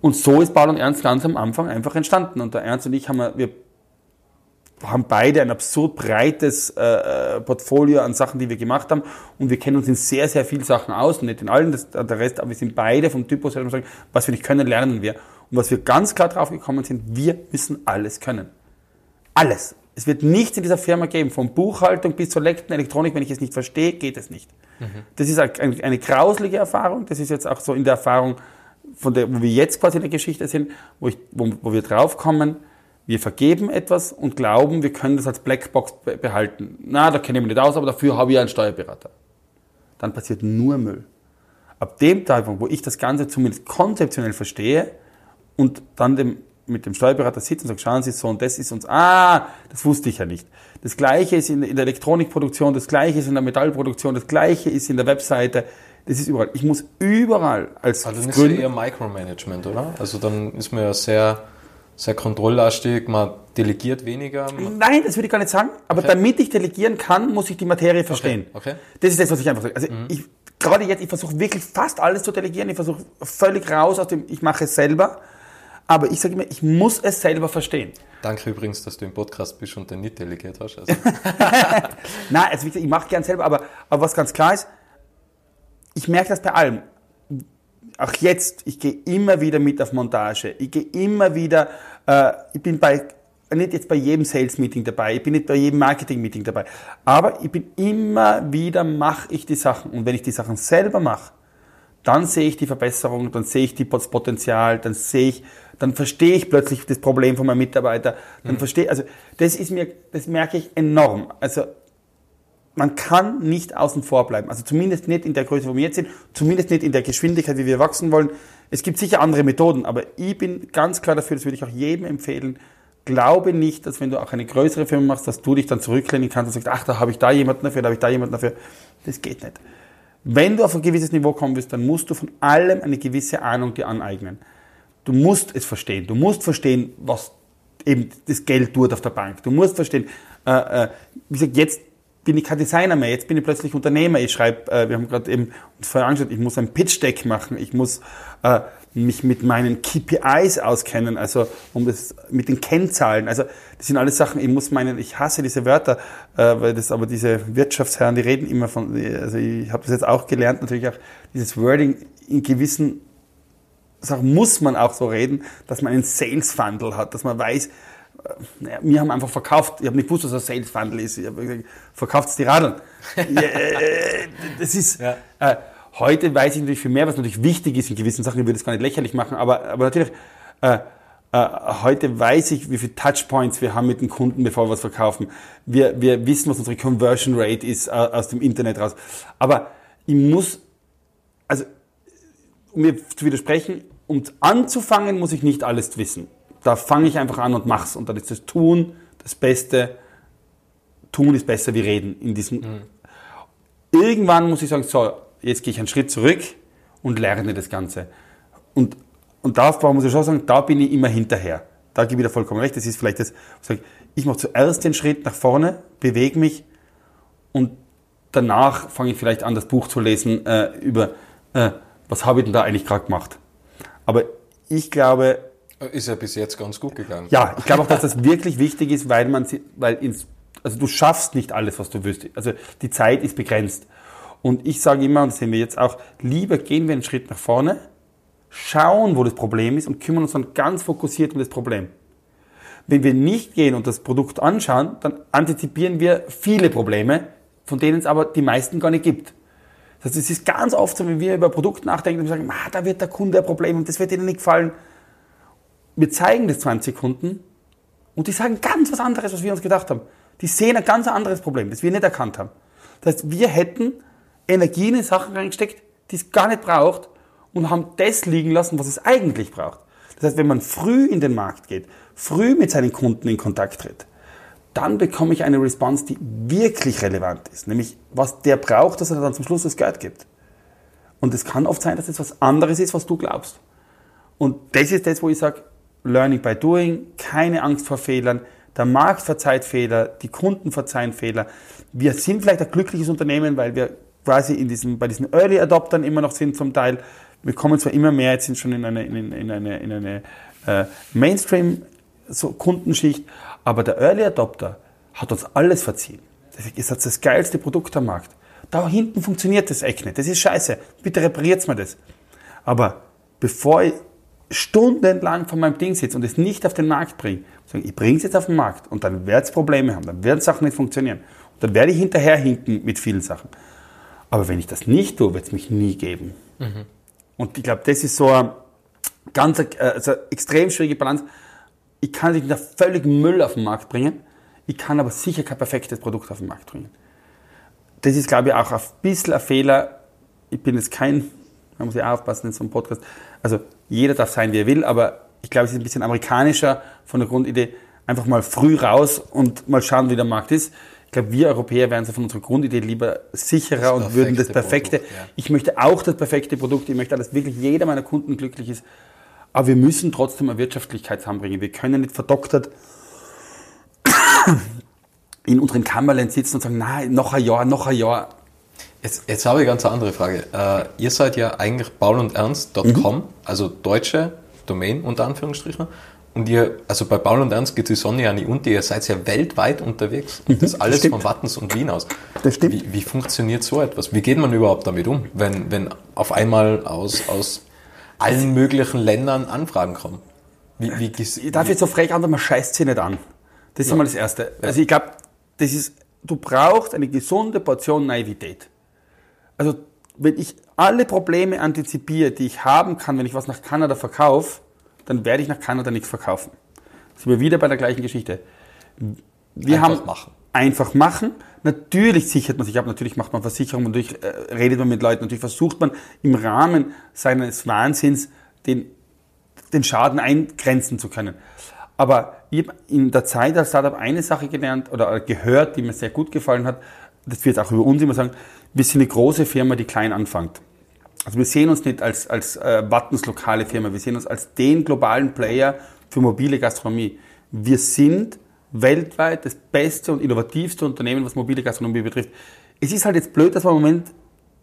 Und so ist Paul und Ernst ganz am Anfang einfach entstanden. Und der Ernst und ich haben, wir haben beide ein absurd breites äh, äh, Portfolio an Sachen, die wir gemacht haben. Und wir kennen uns in sehr, sehr vielen Sachen aus. Und nicht in allen, das, der Rest, aber wir sind beide vom Typus her, sagen, was wir nicht können, lernen wir. Und was wir ganz klar drauf gekommen sind, wir müssen alles können. Alles. Es wird nichts in dieser Firma geben, von Buchhaltung bis zur letzten Elektronik, wenn ich es nicht verstehe, geht es nicht. Mhm. Das ist eine, eine grauslige Erfahrung. Das ist jetzt auch so in der Erfahrung, von der, wo wir jetzt quasi in der Geschichte sind, wo, ich, wo, wo wir draufkommen, wir vergeben etwas und glauben, wir können das als Blackbox behalten. Na, da kenne ich mich nicht aus, aber dafür habe ich einen Steuerberater. Dann passiert nur Müll. Ab dem Zeitpunkt, wo ich das Ganze zumindest konzeptionell verstehe und dann dem, mit dem Steuerberater sitze und sage, schauen Sie so und das ist uns, ah, das wusste ich ja nicht. Das Gleiche ist in, in der Elektronikproduktion, das Gleiche ist in der Metallproduktion, das Gleiche ist in der Webseite, das ist überall. Ich muss überall als Also dann ist ja eher Micromanagement, oder? Also dann ist man ja sehr sehr kontrolllastig, man delegiert weniger? Nein, das würde ich gar nicht sagen. Aber okay. damit ich delegieren kann, muss ich die Materie verstehen. Okay. okay. Das ist das, was ich einfach sage. Also mhm. ich, gerade jetzt, ich versuche wirklich fast alles zu delegieren. Ich versuche völlig raus aus dem, ich mache es selber. Aber ich sage immer, ich muss es selber verstehen. Danke übrigens, dass du im Podcast bist und den nicht delegiert hast. Also. (laughs) Nein, also ich mache gern selber, aber, aber was ganz klar ist, ich merke das bei allem auch jetzt, ich gehe immer wieder mit auf Montage. Ich gehe immer wieder, äh, ich bin bei, nicht jetzt bei jedem Sales-Meeting dabei, ich bin nicht bei jedem Marketing-Meeting dabei, aber ich bin immer wieder, mache ich die Sachen. Und wenn ich die Sachen selber mache, dann sehe ich die Verbesserung, dann sehe ich das Potenzial, dann sehe ich, dann verstehe ich plötzlich das Problem von meinem Mitarbeiter, dann mhm. verstehe, also das ist mir, das merke ich enorm. Also man kann nicht außen vor bleiben. Also zumindest nicht in der Größe, wo wir jetzt sind, zumindest nicht in der Geschwindigkeit, wie wir wachsen wollen. Es gibt sicher andere Methoden, aber ich bin ganz klar dafür, das würde ich auch jedem empfehlen. Glaube nicht, dass wenn du auch eine größere Firma machst, dass du dich dann zurücklehnen kannst und sagst, ach, da habe ich da jemanden dafür, da habe ich da jemanden dafür. Das geht nicht. Wenn du auf ein gewisses Niveau kommen willst, dann musst du von allem eine gewisse Ahnung dir aneignen. Du musst es verstehen. Du musst verstehen, was eben das Geld tut auf der Bank. Du musst verstehen, äh, äh, wie gesagt, jetzt bin ich kein Designer mehr, jetzt bin ich plötzlich Unternehmer. Ich schreibe, äh, wir haben gerade eben uns vorher angeschaut, ich muss ein Pitch-Deck machen, ich muss äh, mich mit meinen KPIs auskennen, also um das mit den Kennzahlen. Also das sind alles Sachen, ich muss meinen, ich hasse diese Wörter, äh, weil das aber diese Wirtschaftsherren, die reden immer von, also ich habe das jetzt auch gelernt, natürlich auch dieses Wording in gewissen Sachen muss man auch so reden, dass man einen Sales Funnel hat, dass man weiß, naja, wir haben einfach verkauft. Ich habe nicht gewusst, was ein Sales Funnel ist. Ich habe gesagt, verkauft die Radeln. (laughs) ja, äh, das ist, ja. äh, heute weiß ich natürlich viel mehr, was natürlich wichtig ist in gewissen Sachen. Ich würde es gar nicht lächerlich machen, aber, aber natürlich, äh, äh, heute weiß ich, wie viele Touchpoints wir haben mit den Kunden, bevor wir was verkaufen. Wir, wir wissen, was unsere Conversion Rate ist äh, aus dem Internet raus. Aber ich muss, also, um mir zu widersprechen, um anzufangen, muss ich nicht alles wissen. Da fange ich einfach an und mach's. Und dann ist das Tun das Beste. Tun ist besser wie Reden in diesem. Mhm. Irgendwann muss ich sagen, so, jetzt gehe ich einen Schritt zurück und lerne das Ganze. Und, und da muss ich schon sagen, da bin ich immer hinterher. Da gebe ich dir vollkommen recht. Das ist vielleicht das, ich, ich mache zuerst den Schritt nach vorne, bewege mich und danach fange ich vielleicht an, das Buch zu lesen äh, über, äh, was habe ich denn da eigentlich gerade gemacht. Aber ich glaube. Ist ja bis jetzt ganz gut gegangen. Ja, ich glaube auch, dass das wirklich wichtig ist, weil man, weil ins, also du schaffst nicht alles, was du willst. Also die Zeit ist begrenzt. Und ich sage immer, und das sehen wir jetzt auch, lieber gehen wir einen Schritt nach vorne, schauen, wo das Problem ist und kümmern uns dann ganz fokussiert um das Problem. Wenn wir nicht gehen und das Produkt anschauen, dann antizipieren wir viele Probleme, von denen es aber die meisten gar nicht gibt. Das heißt, es ist ganz oft so, wenn wir über Produkte nachdenken und sagen, ah, da wird der Kunde ein Problem und das wird ihnen nicht gefallen. Wir zeigen das 20 Kunden und die sagen ganz was anderes, was wir uns gedacht haben. Die sehen ein ganz anderes Problem, das wir nicht erkannt haben. Das heißt, wir hätten Energie in Sachen reingesteckt, die es gar nicht braucht und haben das liegen lassen, was es eigentlich braucht. Das heißt, wenn man früh in den Markt geht, früh mit seinen Kunden in Kontakt tritt, dann bekomme ich eine Response, die wirklich relevant ist. Nämlich, was der braucht, dass er dann zum Schluss das Geld gibt. Und es kann oft sein, dass es was anderes ist, was du glaubst. Und das ist das, wo ich sage, Learning by Doing, keine Angst vor Fehlern. Der Markt verzeiht Fehler, die Kunden verzeihen Fehler. Wir sind vielleicht ein glückliches Unternehmen, weil wir quasi in diesem, bei diesen Early Adoptern immer noch sind zum Teil. Wir kommen zwar immer mehr, jetzt sind schon in eine, in, in eine, in eine äh, Mainstream-Kundenschicht, aber der Early Adopter hat uns alles verziehen. Das ist das geilste Produkt am Markt. Da hinten funktioniert das echt nicht. Das ist scheiße. Bitte repariert's mir das. Aber bevor ich stundenlang vor meinem Ding sitze und es nicht auf den Markt bringe, sage ich bringe es jetzt auf den Markt und dann wird es Probleme haben, dann werden Sachen nicht funktionieren. Und dann werde ich hinterher hinken mit vielen Sachen. Aber wenn ich das nicht tue, wird es mich nie geben. Mhm. Und ich glaube, das ist so eine ganz äh, also extrem schwierige Balance ich kann nicht völlig Müll auf den Markt bringen, ich kann aber sicher kein perfektes Produkt auf den Markt bringen. Das ist, glaube ich, auch ein bisschen ein Fehler. Ich bin jetzt kein, man muss ja aufpassen in so einem Podcast, also jeder darf sein, wie er will, aber ich glaube, es ist ein bisschen amerikanischer von der Grundidee, einfach mal früh raus und mal schauen, wie der Markt ist. Ich glaube, wir Europäer wären so von unserer Grundidee lieber sicherer und würden das perfekte. Produkt, ja. Ich möchte auch das perfekte Produkt. Ich möchte, dass wirklich jeder meiner Kunden glücklich ist. Aber wir müssen trotzdem eine Wirtschaftlichkeit zusammenbringen. Wir können nicht verdoktert (coughs) in unseren Kammerland sitzen und sagen, nein, noch ein Jahr, noch ein Jahr. Jetzt, jetzt habe ich eine ganz andere Frage. Äh, ihr seid ja eigentlich paulundernst.com, mhm. also deutsche Domain unter Anführungsstrichen. Und ihr, also bei Paul und Ernst geht die Sonne ja nicht unter, ihr seid ja weltweit unterwegs. Mhm, das alles das von Wattens und Wien aus. Das stimmt. Wie, wie, funktioniert so etwas? Wie geht man überhaupt damit um, wenn, wenn auf einmal aus, aus allen möglichen Ländern Anfragen kommen. Wie, wie, ich darf jetzt so frech antworten, man scheißt sie nicht an. Das ist ja. einmal das Erste. Also ich glaube, das ist, du brauchst eine gesunde Portion Naivität. Also wenn ich alle Probleme antizipiere, die ich haben kann, wenn ich was nach Kanada verkaufe, dann werde ich nach Kanada nichts verkaufen. Sind wir wieder bei der gleichen Geschichte. Wir einfach haben machen. einfach machen. Natürlich sichert man sich ab, natürlich macht man Versicherungen, natürlich äh, redet man mit Leuten, natürlich versucht man im Rahmen seines Wahnsinns den, den Schaden eingrenzen zu können. Aber ich habe in der Zeit als Startup eine Sache gelernt oder gehört, die mir sehr gut gefallen hat. Das wird auch über uns immer sagen. Wir sind eine große Firma, die klein anfängt. Also wir sehen uns nicht als, als äh, Wattens lokale Firma, wir sehen uns als den globalen Player für mobile Gastronomie. Wir sind weltweit das beste und innovativste Unternehmen, was mobile Gastronomie betrifft. Es ist halt jetzt blöd, dass wir im Moment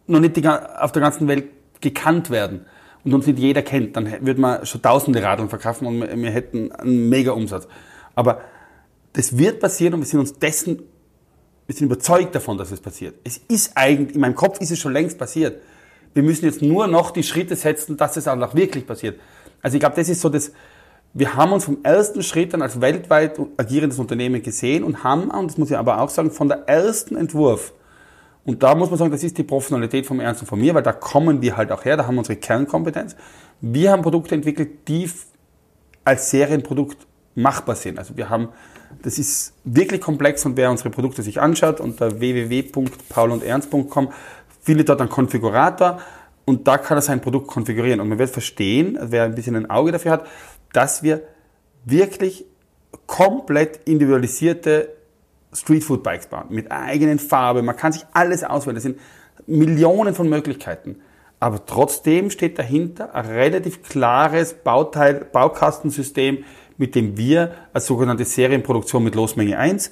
noch nicht die, auf der ganzen Welt gekannt werden und uns nicht jeder kennt. Dann würde man schon tausende Radeln verkaufen und wir hätten einen mega Umsatz. Aber das wird passieren und wir sind uns dessen, wir sind überzeugt davon, dass es passiert. Es ist eigentlich, in meinem Kopf ist es schon längst passiert. Wir müssen jetzt nur noch die Schritte setzen, dass es auch wirklich passiert. Also ich glaube, das ist so das, wir haben uns vom ersten Schritt dann als weltweit agierendes Unternehmen gesehen und haben, und das muss ich aber auch sagen, von der ersten Entwurf, und da muss man sagen, das ist die Professionalität vom Ernst und von mir, weil da kommen wir halt auch her, da haben wir unsere Kernkompetenz. Wir haben Produkte entwickelt, die als Serienprodukt machbar sind. Also wir haben, das ist wirklich komplex und wer unsere Produkte sich anschaut unter www.paulundernst.com findet dort einen Konfigurator und da kann er sein Produkt konfigurieren und man wird verstehen, wer ein bisschen ein Auge dafür hat, dass wir wirklich komplett individualisierte Streetfood Bikes bauen mit eigenen Farben. Man kann sich alles auswählen. Das sind Millionen von Möglichkeiten. Aber trotzdem steht dahinter ein relativ klares Bauteil, Baukastensystem, mit dem wir als sogenannte Serienproduktion mit Losmenge 1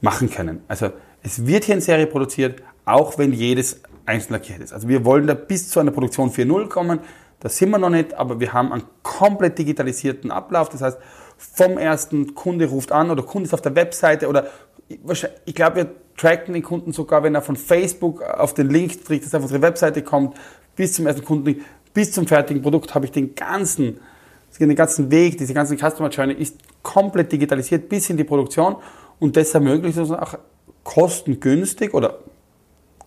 machen können. Also es wird hier in Serie produziert, auch wenn jedes einzeln lackiert ist. Also wir wollen da bis zu einer Produktion 4.0 kommen. Da sind wir noch nicht, aber wir haben einen komplett digitalisierten Ablauf. Das heißt, vom ersten Kunde ruft an oder Kunde ist auf der Webseite oder ich glaube, wir tracken den Kunden sogar, wenn er von Facebook auf den Link trägt, dass er auf unsere Webseite kommt, bis zum ersten Kunden, bis zum fertigen Produkt habe ich den ganzen, den ganzen Weg, diese ganzen Customer Journey ist komplett digitalisiert bis in die Produktion und das ermöglicht uns auch kostengünstig oder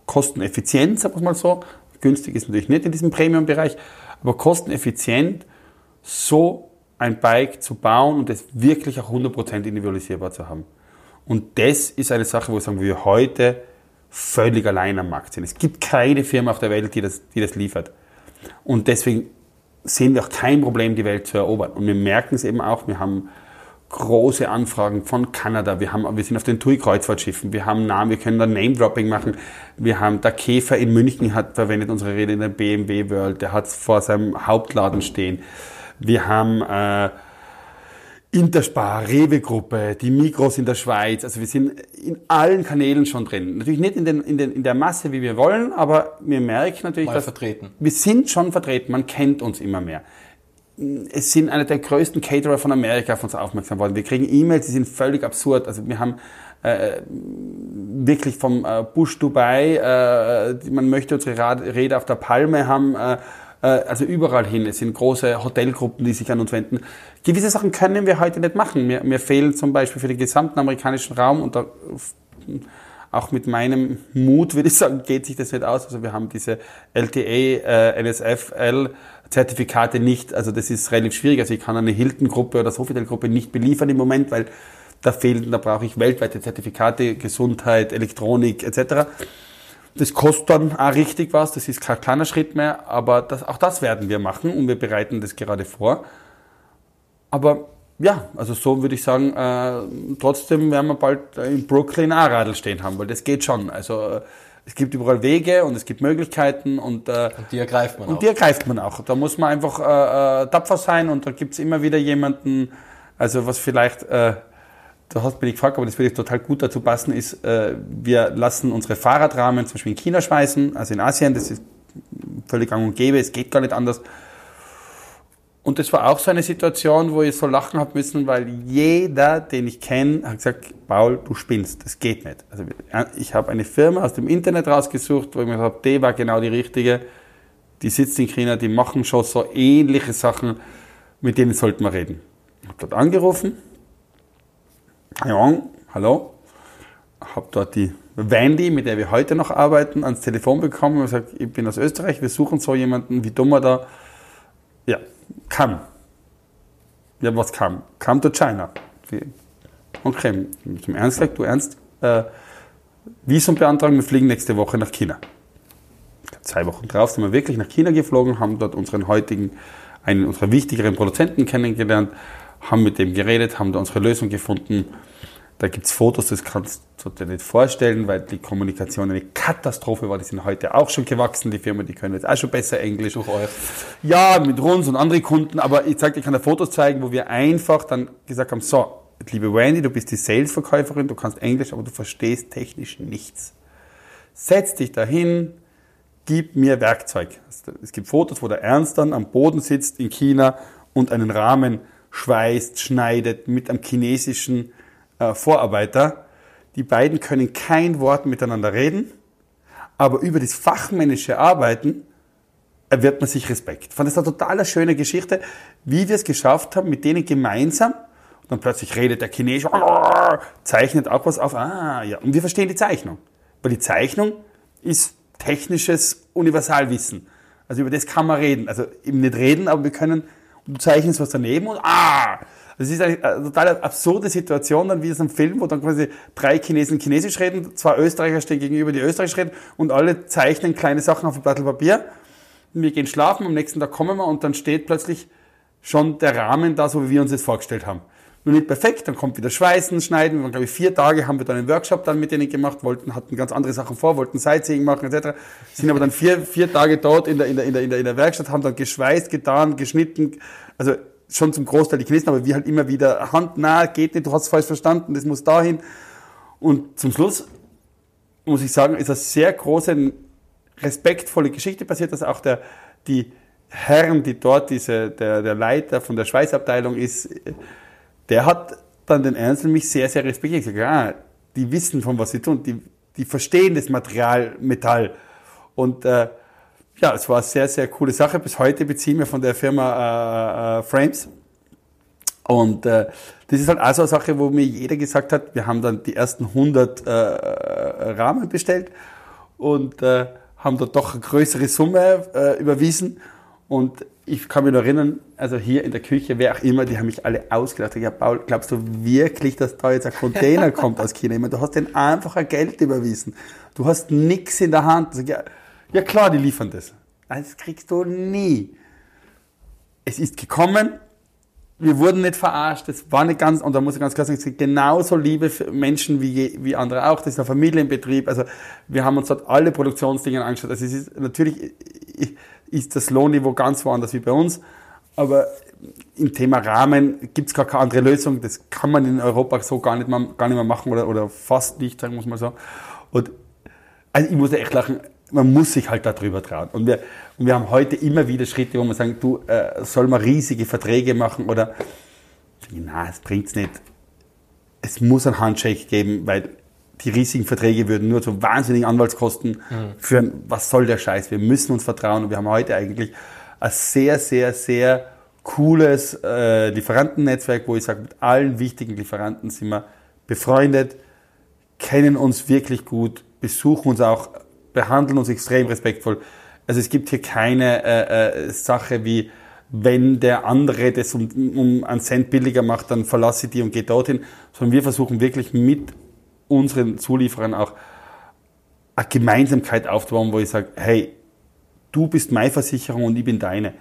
kosteneffizient, sagen wir mal so. Günstig ist natürlich nicht in diesem Premium-Bereich, aber kosteneffizient so ein Bike zu bauen und es wirklich auch 100% individualisierbar zu haben. Und das ist eine Sache, wo sagen, wir heute völlig allein am Markt sind. Es gibt keine Firma auf der Welt, die das, die das liefert. Und deswegen sehen wir auch kein Problem, die Welt zu erobern. Und wir merken es eben auch, wir haben große Anfragen von Kanada. Wir, haben, wir sind auf den TUI-Kreuzfahrtschiffen. Wir haben Namen, wir können da Name-Dropping machen. Wir haben, der Käfer in München hat verwendet unsere Rede in der BMW World. Der hat es vor seinem Hauptladen stehen. Wir haben äh, Interspar, Rewe-Gruppe, die Migros in der Schweiz. Also wir sind in allen Kanälen schon drin. Natürlich nicht in, den, in, den, in der Masse, wie wir wollen, aber wir merken natürlich, Mal dass vertreten. wir sind schon vertreten. Man kennt uns immer mehr es sind einer der größten Caterer von Amerika auf uns aufmerksam worden. Wir kriegen E-Mails, die sind völlig absurd. Also wir haben äh, wirklich vom äh, Bush Dubai, äh, man möchte unsere Rede auf der Palme haben, äh, äh, also überall hin. Es sind große Hotelgruppen, die sich an uns wenden. Gewisse Sachen können wir heute nicht machen. Mir, mir fehlen zum Beispiel für den gesamten amerikanischen Raum und da, auch mit meinem Mut, würde ich sagen, geht sich das nicht aus. Also wir haben diese LTA, äh, NSFL, Zertifikate nicht, also das ist relativ schwierig. Also ich kann eine Hilton-Gruppe oder Sofitel-Gruppe nicht beliefern im Moment, weil da fehlen, da brauche ich weltweite Zertifikate, Gesundheit, Elektronik etc. Das kostet dann auch richtig was, das ist kein kleiner Schritt mehr, aber das, auch das werden wir machen und wir bereiten das gerade vor. Aber ja, also so würde ich sagen, äh, trotzdem werden wir bald in Brooklyn auch Radl stehen haben, weil das geht schon. Also äh, es gibt überall Wege und es gibt Möglichkeiten und, äh, und die ergreift man und auch. die ergreift man auch. Da muss man einfach äh, äh, tapfer sein und da gibt es immer wieder jemanden, also was vielleicht, äh, du hast mich gefragt, aber das würde total gut dazu passen, ist, äh, wir lassen unsere Fahrradrahmen zum Beispiel in China schweißen, also in Asien, das ist völlig gang und gäbe, es geht gar nicht anders. Und das war auch so eine Situation, wo ich so lachen habe müssen, weil jeder, den ich kenne, hat gesagt, Paul, du spinnst, das geht nicht. Also ich habe eine Firma aus dem Internet rausgesucht, wo ich mir gesagt habe, die war genau die richtige. Die sitzt in China, die machen schon so ähnliche Sachen, mit denen sollten wir reden. Ich habe dort angerufen. Ja, hallo. Habe dort die Wendy, mit der wir heute noch arbeiten, ans Telefon bekommen und gesagt, ich bin aus Österreich, wir suchen so jemanden, wie dummer da. Ja, come. Ja, was come? Come to China. Okay, zum Ernst du Ernst, äh, Visum beantragen, wir fliegen nächste Woche nach China. Zwei Wochen drauf sind wir wirklich nach China geflogen, haben dort unseren heutigen, einen unserer wichtigeren Produzenten kennengelernt, haben mit dem geredet, haben da unsere Lösung gefunden da gibt es Fotos, das kannst du dir nicht vorstellen, weil die Kommunikation eine Katastrophe war. Die sind heute auch schon gewachsen, die Firma, die können jetzt auch schon besser Englisch. Durch euch. Ja, mit uns und anderen Kunden, aber ich zeig dir, ich kann dir Fotos zeigen, wo wir einfach dann gesagt haben, so, liebe Wendy, du bist die Sales-Verkäuferin, du kannst Englisch, aber du verstehst technisch nichts. Setz dich dahin, gib mir Werkzeug. Es gibt Fotos, wo der Ernst dann am Boden sitzt in China und einen Rahmen schweißt, schneidet mit einem chinesischen äh, Vorarbeiter. Die beiden können kein Wort miteinander reden, aber über das fachmännische Arbeiten erwirbt man sich Respekt. Ich fand das eine total schöne Geschichte, wie wir es geschafft haben, mit denen gemeinsam, und dann plötzlich redet der Chinesisch, zeichnet auch was auf, ah, ja, und wir verstehen die Zeichnung. Weil die Zeichnung ist technisches Universalwissen. Also über das kann man reden. Also eben nicht reden, aber wir können, du zeichnest was daneben und ah, das ist eine, total absurde Situation, dann wie es im Film, wo dann quasi drei Chinesen Chinesisch reden, zwei Österreicher stehen gegenüber, die Österreichisch reden und alle zeichnen kleine Sachen auf ein Blatt Papier. Wir gehen schlafen, am nächsten Tag kommen wir und dann steht plötzlich schon der Rahmen da, so wie wir uns das vorgestellt haben. Nur nicht perfekt, dann kommt wieder Schweißen, Schneiden. Waren, glaube ich, vier Tage, haben wir dann einen Workshop dann mit denen gemacht, wollten, hatten ganz andere Sachen vor, wollten Sightseeing machen, etc. Sind aber dann vier, vier Tage dort in, der, in, der, in, der, in der Werkstatt, haben dann geschweißt, getan, geschnitten, also schon zum Großteil die Chinesen, aber wir halt immer wieder Hand, na, geht nicht, du hast es falsch verstanden, das muss dahin. Und zum Schluss muss ich sagen, ist eine sehr große, respektvolle Geschichte passiert, dass auch der, die Herren, die dort diese, der, der Leiter von der Schweißabteilung ist, der hat dann den Ernst mich sehr, sehr respektiert. Ich sage, ah, die wissen, von was sie tun, die, die verstehen das Material Metall. Und äh, ja, es war eine sehr, sehr coole Sache. Bis heute beziehen wir von der Firma äh, äh, Frames. Und äh, das ist halt auch so eine Sache, wo mir jeder gesagt hat, wir haben dann die ersten 100 äh, Rahmen bestellt und äh, haben dort doch eine größere Summe äh, überwiesen. Und ich kann mich noch erinnern, also hier in der Küche, wer auch immer, die haben mich alle ausgelacht. Ja, Paul, glaubst du wirklich, dass da jetzt ein Container (laughs) kommt aus China? Meine, du hast denen einfach ein Geld überwiesen. Du hast nichts in der Hand. Sag, ja, ja klar, die liefern das. Das kriegst du nie. Es ist gekommen, wir wurden nicht verarscht, das war nicht ganz, und da muss ich ganz klar sagen, es sind genauso liebe Menschen wie, wie andere auch, das ist ein Familienbetrieb, also wir haben uns dort alle Produktionsdinge angeschaut, also es ist, natürlich ist das Lohnniveau ganz woanders wie bei uns, aber im Thema Rahmen gibt es gar keine andere Lösung, das kann man in Europa so gar nicht mehr, gar nicht mehr machen oder, oder fast nicht, sagen muss man so. Und also ich muss echt lachen, man muss sich halt darüber trauen. Und wir, und wir haben heute immer wieder Schritte, wo man sagen, du, äh, soll man riesige Verträge machen oder, na, es bringt's nicht. Es muss ein Handshake geben, weil die riesigen Verträge würden nur zu wahnsinnigen Anwaltskosten mhm. führen. Was soll der Scheiß? Wir müssen uns vertrauen und wir haben heute eigentlich ein sehr, sehr, sehr cooles äh, Lieferantennetzwerk, wo ich sage, mit allen wichtigen Lieferanten sind wir befreundet, kennen uns wirklich gut, besuchen uns auch behandeln uns extrem respektvoll. Also es gibt hier keine äh, äh, Sache wie, wenn der andere das um, um einen Cent billiger macht, dann verlasse ich die und gehe dorthin, sondern wir versuchen wirklich mit unseren Zulieferern auch eine Gemeinsamkeit aufzubauen, wo ich sage, hey, du bist meine Versicherung und ich bin deine.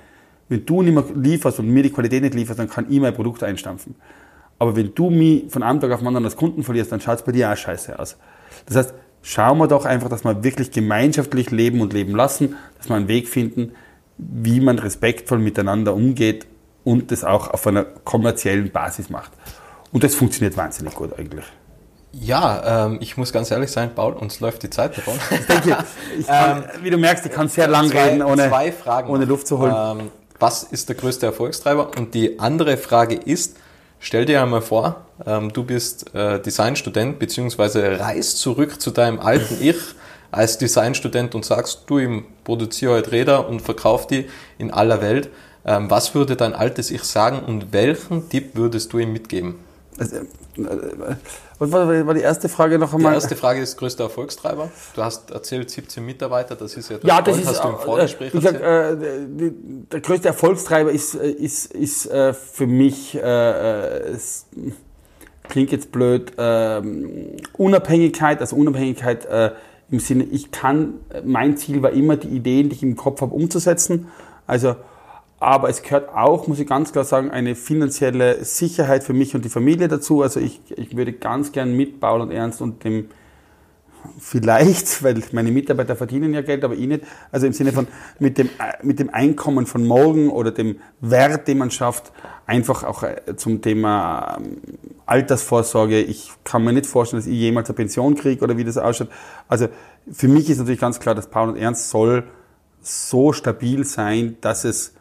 Wenn du nicht mehr lieferst und mir die Qualität nicht lieferst, dann kann ich mein Produkt einstampfen. Aber wenn du mich von einem Tag auf den anderen als Kunden verlierst, dann schaut es bei dir auch scheiße aus. Das heißt, schauen wir doch einfach, dass wir wirklich gemeinschaftlich leben und leben lassen, dass wir einen Weg finden, wie man respektvoll miteinander umgeht und das auch auf einer kommerziellen Basis macht. Und das funktioniert wahnsinnig gut eigentlich. Ja, ähm, ich muss ganz ehrlich sein, Paul, uns läuft die Zeit davon. Ich denke, (laughs) ich kann, ähm, wie du merkst, ich kann sehr lang zwei, reden, ohne, zwei Fragen ohne Luft zu holen. Ähm, was ist der größte Erfolgstreiber? Und die andere Frage ist, Stell dir einmal vor, ähm, du bist äh, Designstudent beziehungsweise reist zurück zu deinem alten (laughs) Ich als Designstudent und sagst, du, ich produziere heute Räder und verkauf die in aller Welt. Ähm, was würde dein altes Ich sagen und welchen Tipp würdest du ihm mitgeben? Also, was war die erste Frage noch einmal? Die erste Frage ist größter Erfolgstreiber. Du hast erzählt 17 Mitarbeiter, das ist ja das, ja, das ist, hast du im Vorgespräch äh, gesagt, äh, Der größte Erfolgstreiber ist, äh, ist, ist äh, für mich, äh, äh, es klingt jetzt blöd, äh, Unabhängigkeit, also Unabhängigkeit äh, im Sinne, ich kann, mein Ziel war immer, die Ideen, die ich im Kopf habe, umzusetzen. Also aber es gehört auch, muss ich ganz klar sagen, eine finanzielle Sicherheit für mich und die Familie dazu. Also ich, ich würde ganz gern mit Paul und Ernst und dem vielleicht, (laughs) weil meine Mitarbeiter verdienen ja Geld, aber ich nicht. Also im Sinne von mit dem, mit dem Einkommen von morgen oder dem Wert, den man schafft, einfach auch äh, zum Thema ähm, Altersvorsorge. Ich kann mir nicht vorstellen, dass ich jemals eine Pension kriege oder wie das ausschaut. Also für mich ist natürlich ganz klar, dass Paul und Ernst soll so stabil sein, dass es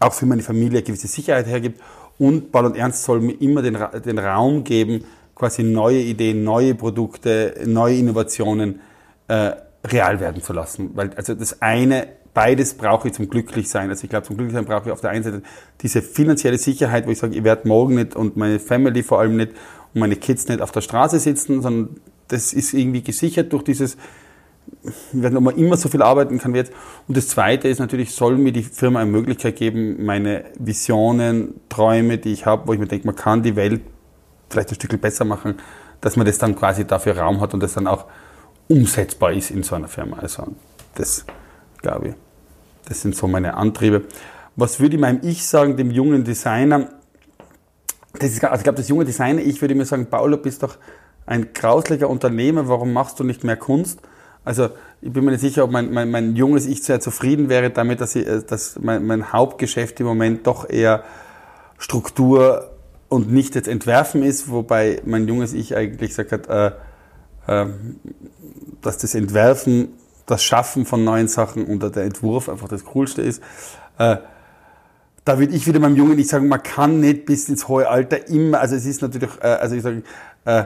auch für meine Familie eine gewisse Sicherheit hergibt. Und Ball und Ernst soll mir immer den, den Raum geben, quasi neue Ideen, neue Produkte, neue Innovationen äh, real werden zu lassen. Weil also das eine beides brauche ich zum Glücklichsein. Also ich glaube, zum Glücklichsein brauche ich auf der einen Seite diese finanzielle Sicherheit, wo ich sage, ich werde morgen nicht und meine Family vor allem nicht und meine Kids nicht auf der Straße sitzen, sondern das ist irgendwie gesichert durch dieses, wenn man immer so viel arbeiten kann wie jetzt. Und das Zweite ist natürlich, soll mir die Firma eine Möglichkeit geben, meine Visionen, Träume, die ich habe, wo ich mir denke, man kann die Welt vielleicht ein Stück besser machen, dass man das dann quasi dafür Raum hat und das dann auch umsetzbar ist in so einer Firma. Also das glaube ich. Das sind so meine Antriebe. Was würde ich meinem Ich sagen, dem jungen Designer? Das ist, also ich glaube, das junge Designer, ich würde mir sagen, Paulo, bist doch ein grauslicher Unternehmer, warum machst du nicht mehr Kunst? Also ich bin mir nicht sicher, ob mein, mein, mein junges Ich sehr zufrieden wäre damit, dass, ich, äh, dass mein, mein Hauptgeschäft im Moment doch eher Struktur und nicht jetzt Entwerfen ist, wobei mein junges Ich eigentlich gesagt hat, äh, äh, dass das Entwerfen, das Schaffen von neuen Sachen und der Entwurf einfach das Coolste ist. Äh, da würde ich wieder meinem Jungen nicht sagen, man kann nicht bis ins hohe Alter immer, also es ist natürlich, äh, also ich sage, äh,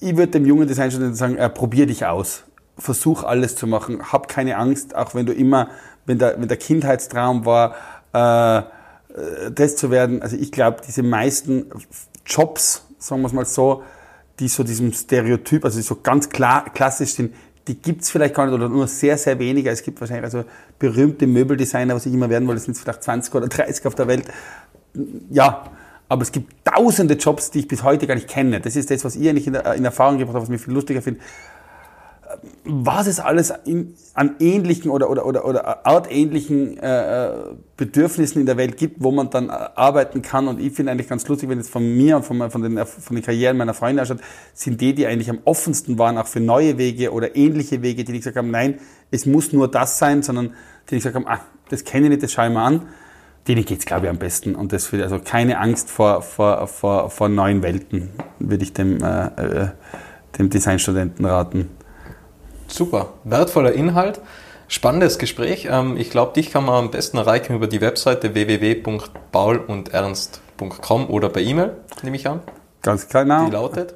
ich würde dem jungen Designstudenten sagen, äh, probier dich aus. Versuch alles zu machen. Hab keine Angst, auch wenn du immer, wenn der, wenn der Kindheitstraum war, äh, äh das zu werden. Also ich glaube, diese meisten Jobs, sagen wir es mal so, die so diesem Stereotyp, also so ganz klar, klassisch sind, die gibt's vielleicht gar nicht oder nur sehr, sehr wenige. Es gibt wahrscheinlich also berühmte Möbeldesigner, was ich immer werden wollte, sind vielleicht 20 oder 30 auf der Welt. Ja, aber es gibt tausende Jobs, die ich bis heute gar nicht kenne. Das ist das, was ihr eigentlich in, in Erfahrung gebracht habt, was mich viel lustiger finde. Was es alles in, an ähnlichen oder, oder, oder, oder artähnlichen äh, Bedürfnissen in der Welt gibt, wo man dann arbeiten kann. Und ich finde eigentlich ganz lustig, wenn es von mir und von, von, den, von den Karrieren meiner Freunde anschaut, sind die, die eigentlich am offensten waren, auch für neue Wege oder ähnliche Wege, die nicht gesagt haben, nein, es muss nur das sein, sondern die nicht gesagt haben, ah, das kenne ich nicht, das schaue ich mir an denen geht es, glaube ich, am besten. Und das für, also keine Angst vor, vor, vor, vor neuen Welten, würde ich dem, äh, äh, dem Designstudenten raten. Super, wertvoller Inhalt. Spannendes Gespräch. Ähm, ich glaube, dich kann man am besten erreichen über die Webseite www.paulundernst.com oder per E-Mail, nehme ich an. Ganz genau. Die lautet?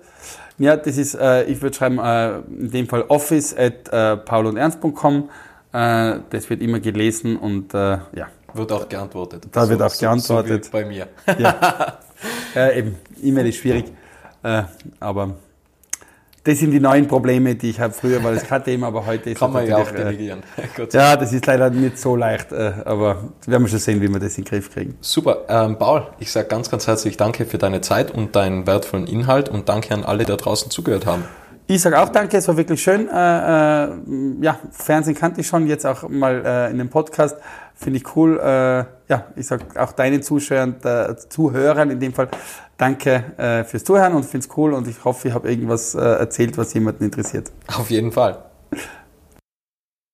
Ja, das ist, äh, ich würde schreiben, äh, in dem Fall office at äh, paulundernst.com. Äh, das wird immer gelesen und äh, ja. Wird auch geantwortet. Da so, wird auch geantwortet. So, bei mir. Ja. (laughs) äh, eben, E-Mail ist schwierig. Äh, aber das sind die neuen Probleme, die ich habe. Früher war das kein Thema, aber heute ist Kann man ja auch äh, delegieren. (laughs) Ja, das ist leider nicht so leicht, äh, aber werden wir schon sehen, wie wir das in den Griff kriegen. Super. Ähm, Paul, ich sage ganz, ganz herzlich Danke für deine Zeit und deinen wertvollen Inhalt und danke an alle, die da draußen zugehört haben. Ich sage auch danke, es war wirklich schön. Äh, äh, ja, Fernsehen kannte ich schon, jetzt auch mal äh, in dem Podcast. Finde ich cool. Äh, ja, ich sage auch deinen Zuschauern, äh, Zuhörern in dem Fall, danke äh, fürs Zuhören und finde es cool und ich hoffe, ich habe irgendwas äh, erzählt, was jemanden interessiert. Auf jeden Fall.